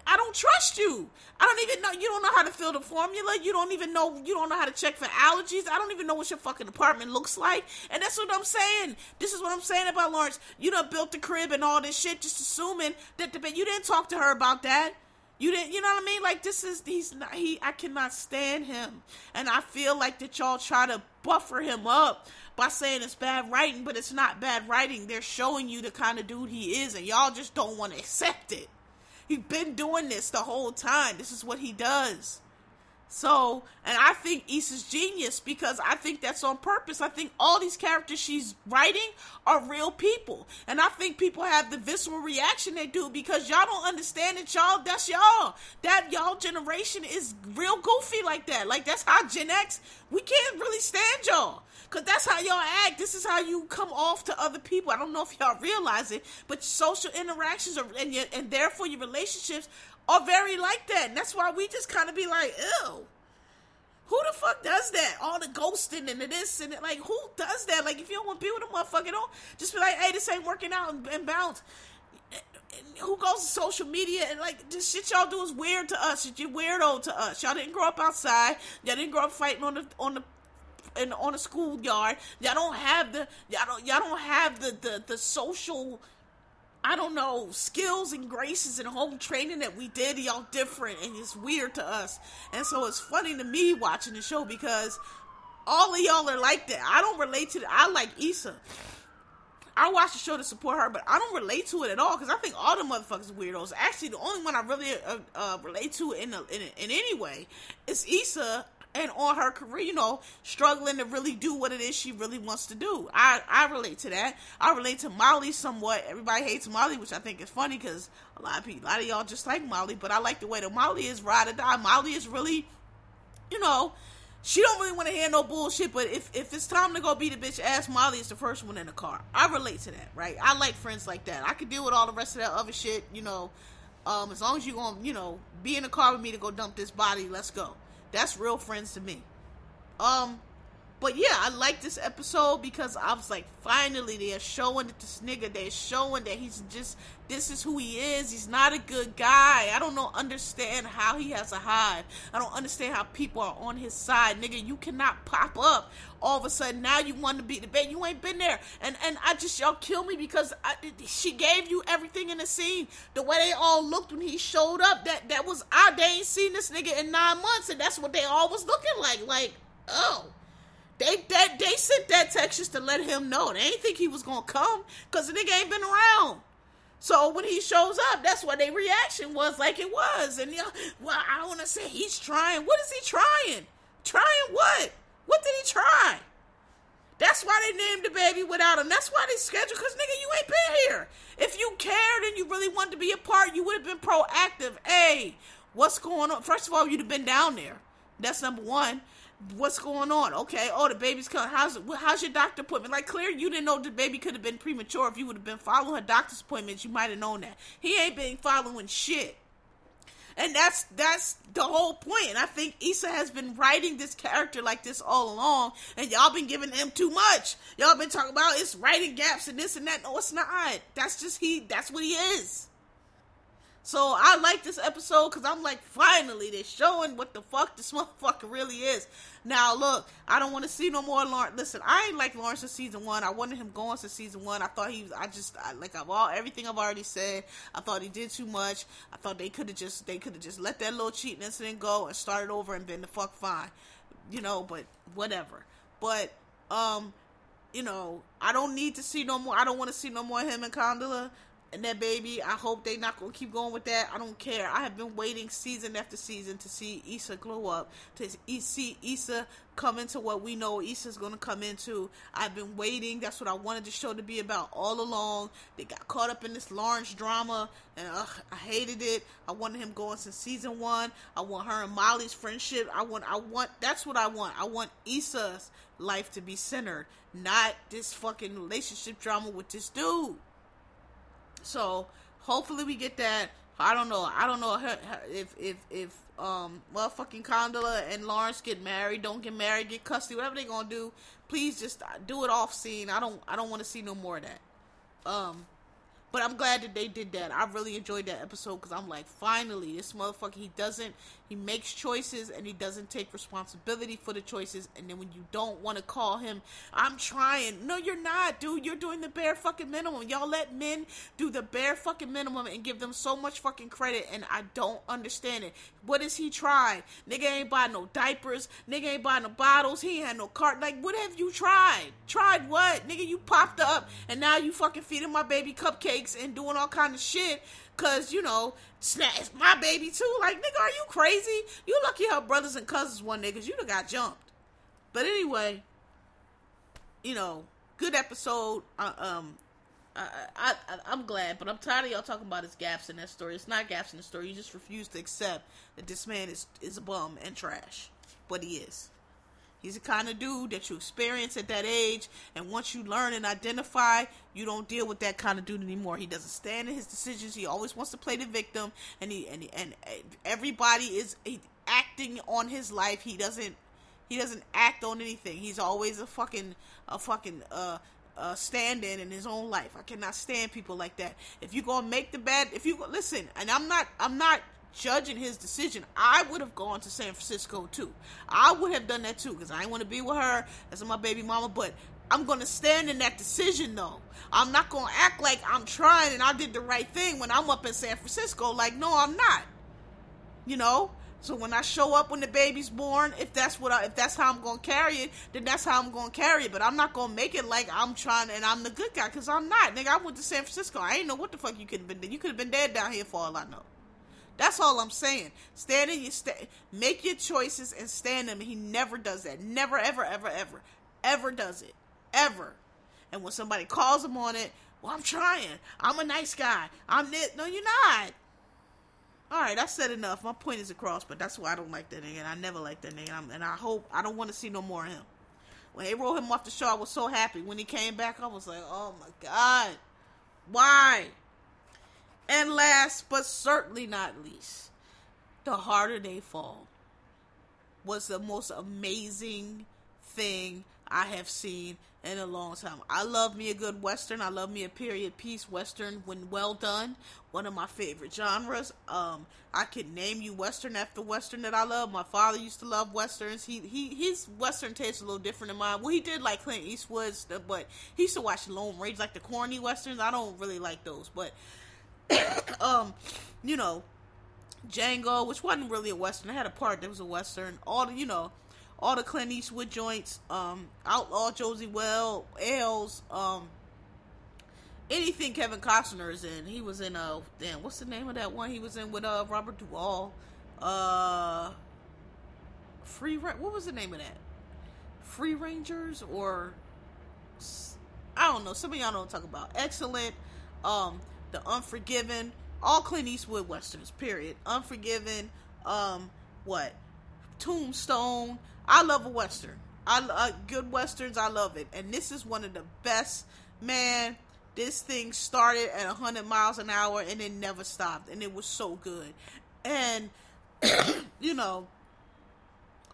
I don't trust you. I don't even know. You don't know how to fill the formula. You don't even know. You don't know how to check for allergies. I don't even know what your fucking apartment looks like. And that's what I'm saying. This is what I'm saying about Lawrence. You done built the crib and all this shit, just assuming that the baby. you didn't talk to her about that. You didn't, you know what I mean? Like this is he's not he. I cannot stand him, and I feel like that y'all try to buffer him up by saying it's bad writing, but it's not bad writing. They're showing you the kind of dude he is, and y'all just don't want to accept it. He's been doing this the whole time. This is what he does. So, and I think Issa's genius because I think that's on purpose. I think all these characters she's writing are real people. And I think people have the visceral reaction they do because y'all don't understand it, y'all. That's y'all. That y'all generation is real goofy like that. Like, that's how Gen X, we can't really stand y'all. Cause that's how y'all act. This is how you come off to other people. I don't know if y'all realize it, but social interactions are, and, and therefore your relationships are very like that. And that's why we just kind of be like, ew. Who the fuck does that? All the ghosting and the this and it. Like, who does that? Like, if you don't want to be with a motherfucker, don't just be like, hey, this ain't working out and, and bounce. who goes to social media and like this shit y'all do is weird to us. You're weirdo to us. Y'all didn't grow up outside. Y'all didn't grow up fighting on the on the in, on the schoolyard. Y'all don't have the y'all don't y'all don't have the the, the social I don't know, skills and graces and home training that we did, y'all different and it's weird to us. And so it's funny to me watching the show because all of y'all are like that. I don't relate to it. I like Issa. I watch the show to support her, but I don't relate to it at all because I think all the motherfuckers are weirdos. Actually, the only one I really uh, uh, relate to in, a, in, a, in any way is Issa and on her career, you know, struggling to really do what it is she really wants to do. I, I relate to that. I relate to Molly somewhat. Everybody hates Molly, which I think is funny because a lot of people, a lot of y'all just like Molly, but I like the way that Molly is ride or die. Molly is really, you know, she don't really want to hear no bullshit, but if, if it's time to go beat a bitch ass, Molly is the first one in the car. I relate to that, right? I like friends like that. I could deal with all the rest of that other shit, you know. Um, as long as you gonna, you know, be in the car with me to go dump this body, let's go. That's real friends to me. Um, but yeah, I like this episode because I was like, finally, they're showing that this nigga, they're showing that he's just, this is who he is. He's not a good guy. I don't know, understand how he has a hide. I don't understand how people are on his side. Nigga, you cannot pop up all of a sudden. Now you want to be the bait. You ain't been there. And and I just, y'all kill me because I, she gave you everything in the scene. The way they all looked when he showed up, that, that was, I, they ain't seen this nigga in nine months. And that's what they all was looking like. Like, oh. They that they sent that text just to let him know. They ain't think he was gonna come because the nigga ain't been around. So when he shows up, that's what their reaction was like it was. And know, well, I want to say he's trying. What is he trying? Trying what? What did he try? That's why they named the baby without him. That's why they scheduled. Cause nigga, you ain't been here. If you cared and you really wanted to be a part, you would have been proactive. Hey, what's going on? First of all, you'd have been down there. That's number one what's going on? Okay, oh the baby's coming. How's how's your doctor appointment? Like clear, you didn't know the baby could have been premature. If you would have been following her doctor's appointments, you might have known that. He ain't been following shit. And that's that's the whole point. And I think Issa has been writing this character like this all along, and y'all been giving him too much. Y'all been talking about it's writing gaps and this and that. No, it's not. That's just he. That's what he is. So I like this episode because I'm like, finally, they're showing what the fuck this motherfucker really is. Now, look, I don't want to see no more Lawrence. Listen, I ain't like Lawrence in season one. I wanted him going to season one. I thought he was. I just I, like I've all everything I've already said. I thought he did too much. I thought they could have just they could have just let that little cheating incident go and started over and been the fuck fine, you know. But whatever. But um, you know, I don't need to see no more. I don't want to see no more him and Condola and that baby. I hope they not gonna keep going with that. I don't care. I have been waiting season after season to see Issa glow up, to see Issa come into what we know Issa's gonna come into. I've been waiting. That's what I wanted the show to be about all along. They got caught up in this Lawrence drama, and ugh, I hated it. I wanted him going since season one. I want her and Molly's friendship. I want. I want. That's what I want. I want Issa's life to be centered, not this fucking relationship drama with this dude. So hopefully we get that. I don't know. I don't know if if if um motherfucking Condola and Lawrence get married, don't get married, get custody, whatever they gonna do. Please just do it off scene. I don't I don't want to see no more of that. Um, but I'm glad that they did that. I really enjoyed that episode because I'm like, finally, this motherfucker, he doesn't, he makes choices and he doesn't take responsibility for the choices. And then when you don't want to call him, I'm trying. No, you're not, dude. You're doing the bare fucking minimum. Y'all let men do the bare fucking minimum and give them so much fucking credit. And I don't understand it. What is he trying? Nigga ain't buy no diapers. Nigga ain't buy no bottles. He ain't had no cart. Like, what have you tried? Tried what? Nigga, you popped up and now you fucking feeding my baby cupcakes and doing all kind of shit because you know it's my baby too. Like nigga are you crazy? You lucky her brothers and cousins one niggas you'd have got jumped. But anyway you know good episode. Uh, um I, I, I am glad but i'm tired of y'all talking about his gaps in that story. It's not gaps in the story. You just refuse to accept that this man is is a bum and trash. But he is He's the kind of dude that you experience at that age, and once you learn and identify, you don't deal with that kind of dude anymore. He doesn't stand in his decisions. He always wants to play the victim, and he and and everybody is acting on his life. He doesn't he doesn't act on anything. He's always a fucking a fucking uh uh, stand in in his own life. I cannot stand people like that. If you gonna make the bad, if you listen, and I'm not, I'm not judging his decision, I would have gone to San Francisco too. I would have done that too because I ain't want to be with her as my baby mama. But I'm gonna stand in that decision though. I'm not gonna act like I'm trying and I did the right thing when I'm up in San Francisco. Like, no, I'm not. You know. So when I show up when the baby's born, if that's what I, if that's how I'm gonna carry it, then that's how I'm gonna carry it. But I'm not gonna make it like I'm trying and I'm the good guy because I'm not. Nigga, I went to San Francisco. I ain't know what the fuck you could have been. You could have been dead down here for all I know. That's all I'm saying. Stand in your sta- make your choices and stand them. He never does that. Never, ever, ever, ever, ever does it. Ever. And when somebody calls him on it, well, I'm trying. I'm a nice guy. I'm this. No, you're not. All right, I said enough. My point is across, but that's why I don't like that nigga. And I never liked that nigga. And, and I hope I don't want to see no more of him. When they wrote him off the show, I was so happy. When he came back, I was like, oh my god, why? And last but certainly not least, The Harder They Fall was the most amazing thing I have seen in a long time. I love me a good western. I love me a period piece western when well done. One of my favorite genres. Um, I could name you western after western that I love. My father used to love westerns. He he his western taste a little different than mine. Well, he did like Clint Eastwood's, but he used to watch Lone Range, like the corny westerns. I don't really like those, but um, you know, Django, which wasn't really a western. I had a part that was a western. All the, you know, all the Clint Eastwood joints, um, Outlaw, Josey Well, L's, um, anything Kevin Costner is in. He was in uh, damn, what's the name of that one? He was in with uh Robert Duvall, uh, Free. What was the name of that? Free Rangers or I don't know. Some of y'all don't talk about. Excellent. Um, the Unforgiven, all Clint Eastwood westerns. Period. Unforgiven. Um, what? Tombstone. I love a western. I uh, good westerns. I love it, and this is one of the best. Man, this thing started at 100 miles an hour and it never stopped, and it was so good. And you know,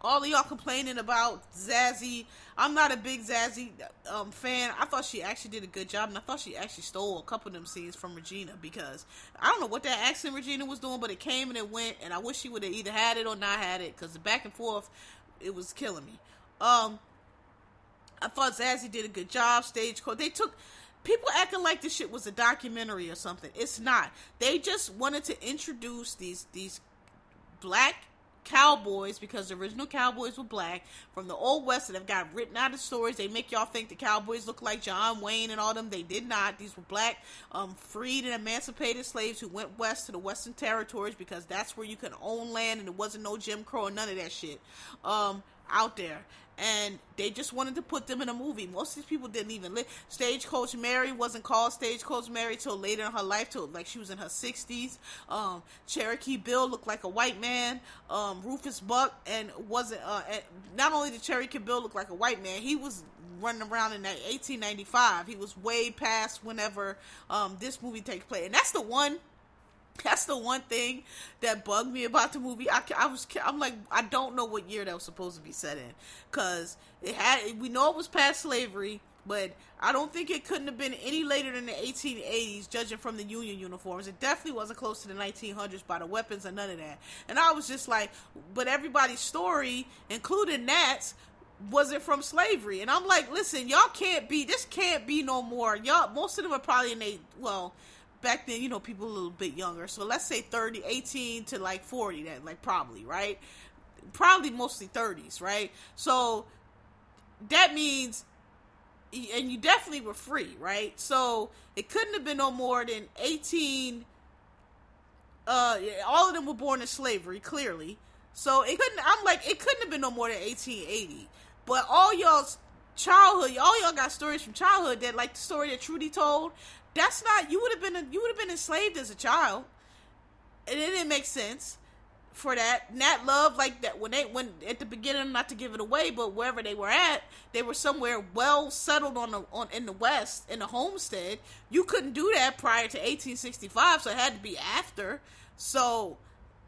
all of y'all complaining about Zazie. I'm not a big Zazie um, fan. I thought she actually did a good job, and I thought she actually stole a couple of them scenes from Regina because I don't know what that accent Regina was doing, but it came and it went, and I wish she would have either had it or not had it because the back and forth, it was killing me. Um, I thought Zazie did a good job. Stage Stagecoach. They took people acting like this shit was a documentary or something. It's not. They just wanted to introduce these these black cowboys because the original cowboys were black from the old west that have got written out of stories. They make y'all think the cowboys look like John Wayne and all them. They did not. These were black, um, freed and emancipated slaves who went west to the western territories because that's where you could own land and there wasn't no Jim Crow and none of that shit um, out there and they just wanted to put them in a movie. Most of these people didn't even live. Stagecoach Mary wasn't called Stagecoach Mary till later in her life, till like she was in her sixties. Um, Cherokee Bill looked like a white man. Um, Rufus Buck and wasn't. Uh, and not only did Cherokee Bill look like a white man, he was running around in that 1895. He was way past whenever um, this movie takes place, and that's the one that's the one thing that bugged me about the movie. I, I was I'm like I don't know what year that was supposed to be set in because it had we know it was past slavery, but I don't think it couldn't have been any later than the 1880s, judging from the Union uniforms. It definitely wasn't close to the 1900s by the weapons and none of that. And I was just like, but everybody's story, including Nat's, was it from slavery? And I'm like, listen, y'all can't be this can't be no more. Y'all most of them are probably in a well back then, you know, people a little bit younger. So let's say 30, 18 to like 40, that like probably, right? Probably mostly 30s, right? So that means and you definitely were free, right? So it couldn't have been no more than 18 uh all of them were born in slavery, clearly. So it couldn't I'm like it couldn't have been no more than 1880. But all y'all's childhood, all y'all got stories from childhood that like the story that Trudy told, that's not you would have been you would have been enslaved as a child, and it didn't make sense for that. Nat Love like that when they when at the beginning, not to give it away, but wherever they were at, they were somewhere well settled on the on in the West in the homestead. You couldn't do that prior to 1865, so it had to be after. So,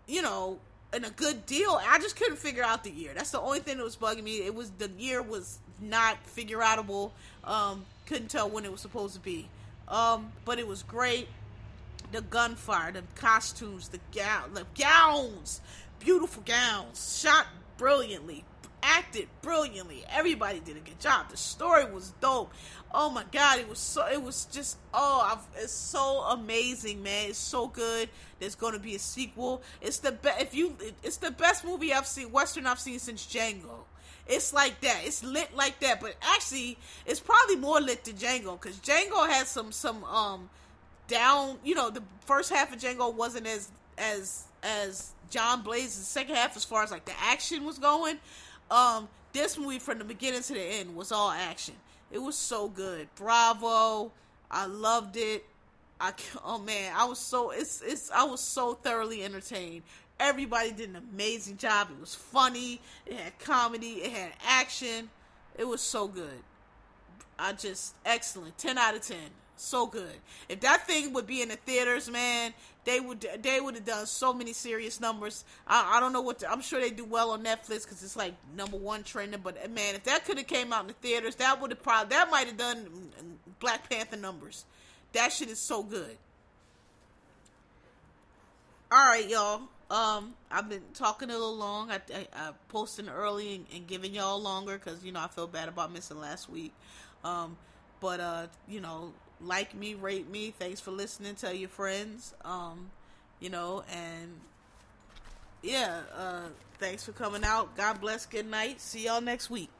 you know, in a good deal. I just couldn't figure out the year. That's the only thing that was bugging me. It was the year was not figure outable. Um, couldn't tell when it was supposed to be. Um, but it was great. The gunfire, the costumes, the gown, the gowns, beautiful gowns, shot brilliantly, acted brilliantly. Everybody did a good job. The story was dope. Oh my god, it was so. It was just oh, I've, it's so amazing, man. It's so good. There's going to be a sequel. It's the best. If you, it's the best movie I've seen, Western I've seen since Django. It's like that. It's lit like that. But actually, it's probably more lit than Django because Django had some some um down. You know, the first half of Django wasn't as as as John Blaze. The second half, as far as like the action was going, um, this movie from the beginning to the end was all action. It was so good. Bravo. I loved it. I oh man, I was so it's it's I was so thoroughly entertained. Everybody did an amazing job. It was funny. It had comedy. It had action. It was so good. I just excellent. Ten out of ten. So good. If that thing would be in the theaters, man, they would they would have done so many serious numbers. I, I don't know what to, I'm sure they do well on Netflix because it's like number one trending. But man, if that could have came out in the theaters, that would have probably that might have done mm, mm, Black Panther numbers. That shit is so good. All right, y'all. Um, I've been talking a little long. I, I, I posting early and, and, giving y'all longer because you know I feel bad about missing last week. Um, but uh, you know, like me, rate me. Thanks for listening. Tell your friends. Um, you know, and yeah, uh, thanks for coming out. God bless. Good night. See y'all next week.